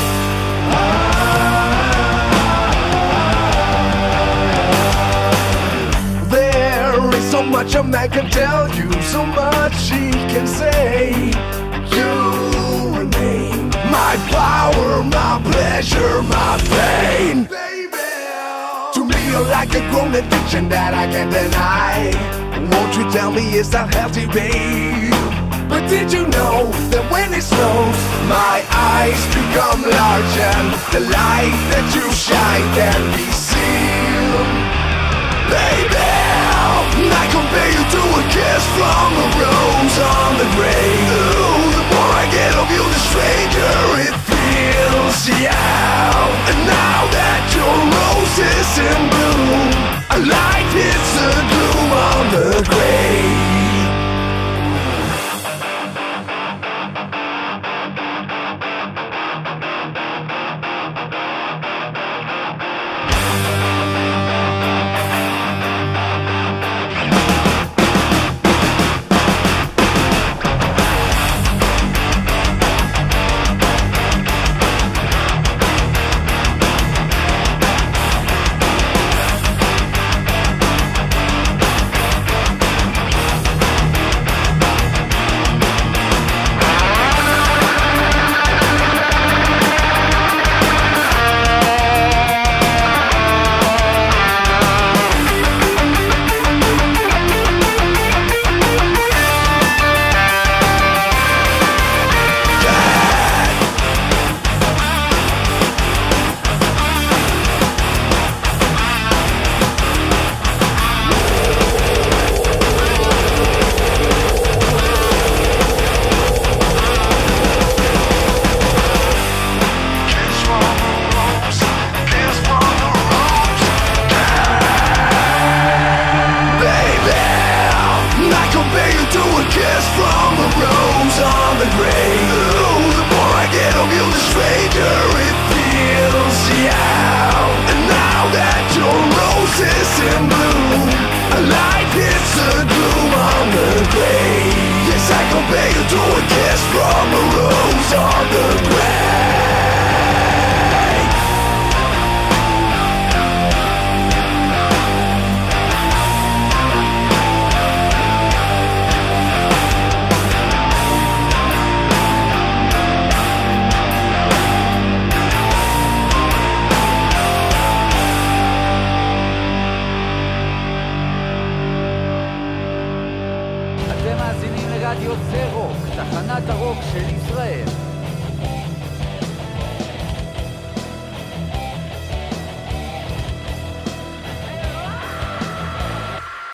There is so much a man can tell you, so much he can say. You remain my power, my pleasure, my pain. To me like a grown addiction that I can't deny. Won't you tell me is that healthy, babe? But did you know that when it snows, my eyes become large and the light that you shine can be seen? Baby, I compare you to a kiss from a rose on the grave. Get of you, the stranger it feels. Yeah, and now that your rose is in bloom, a light hits the gloom on the grave.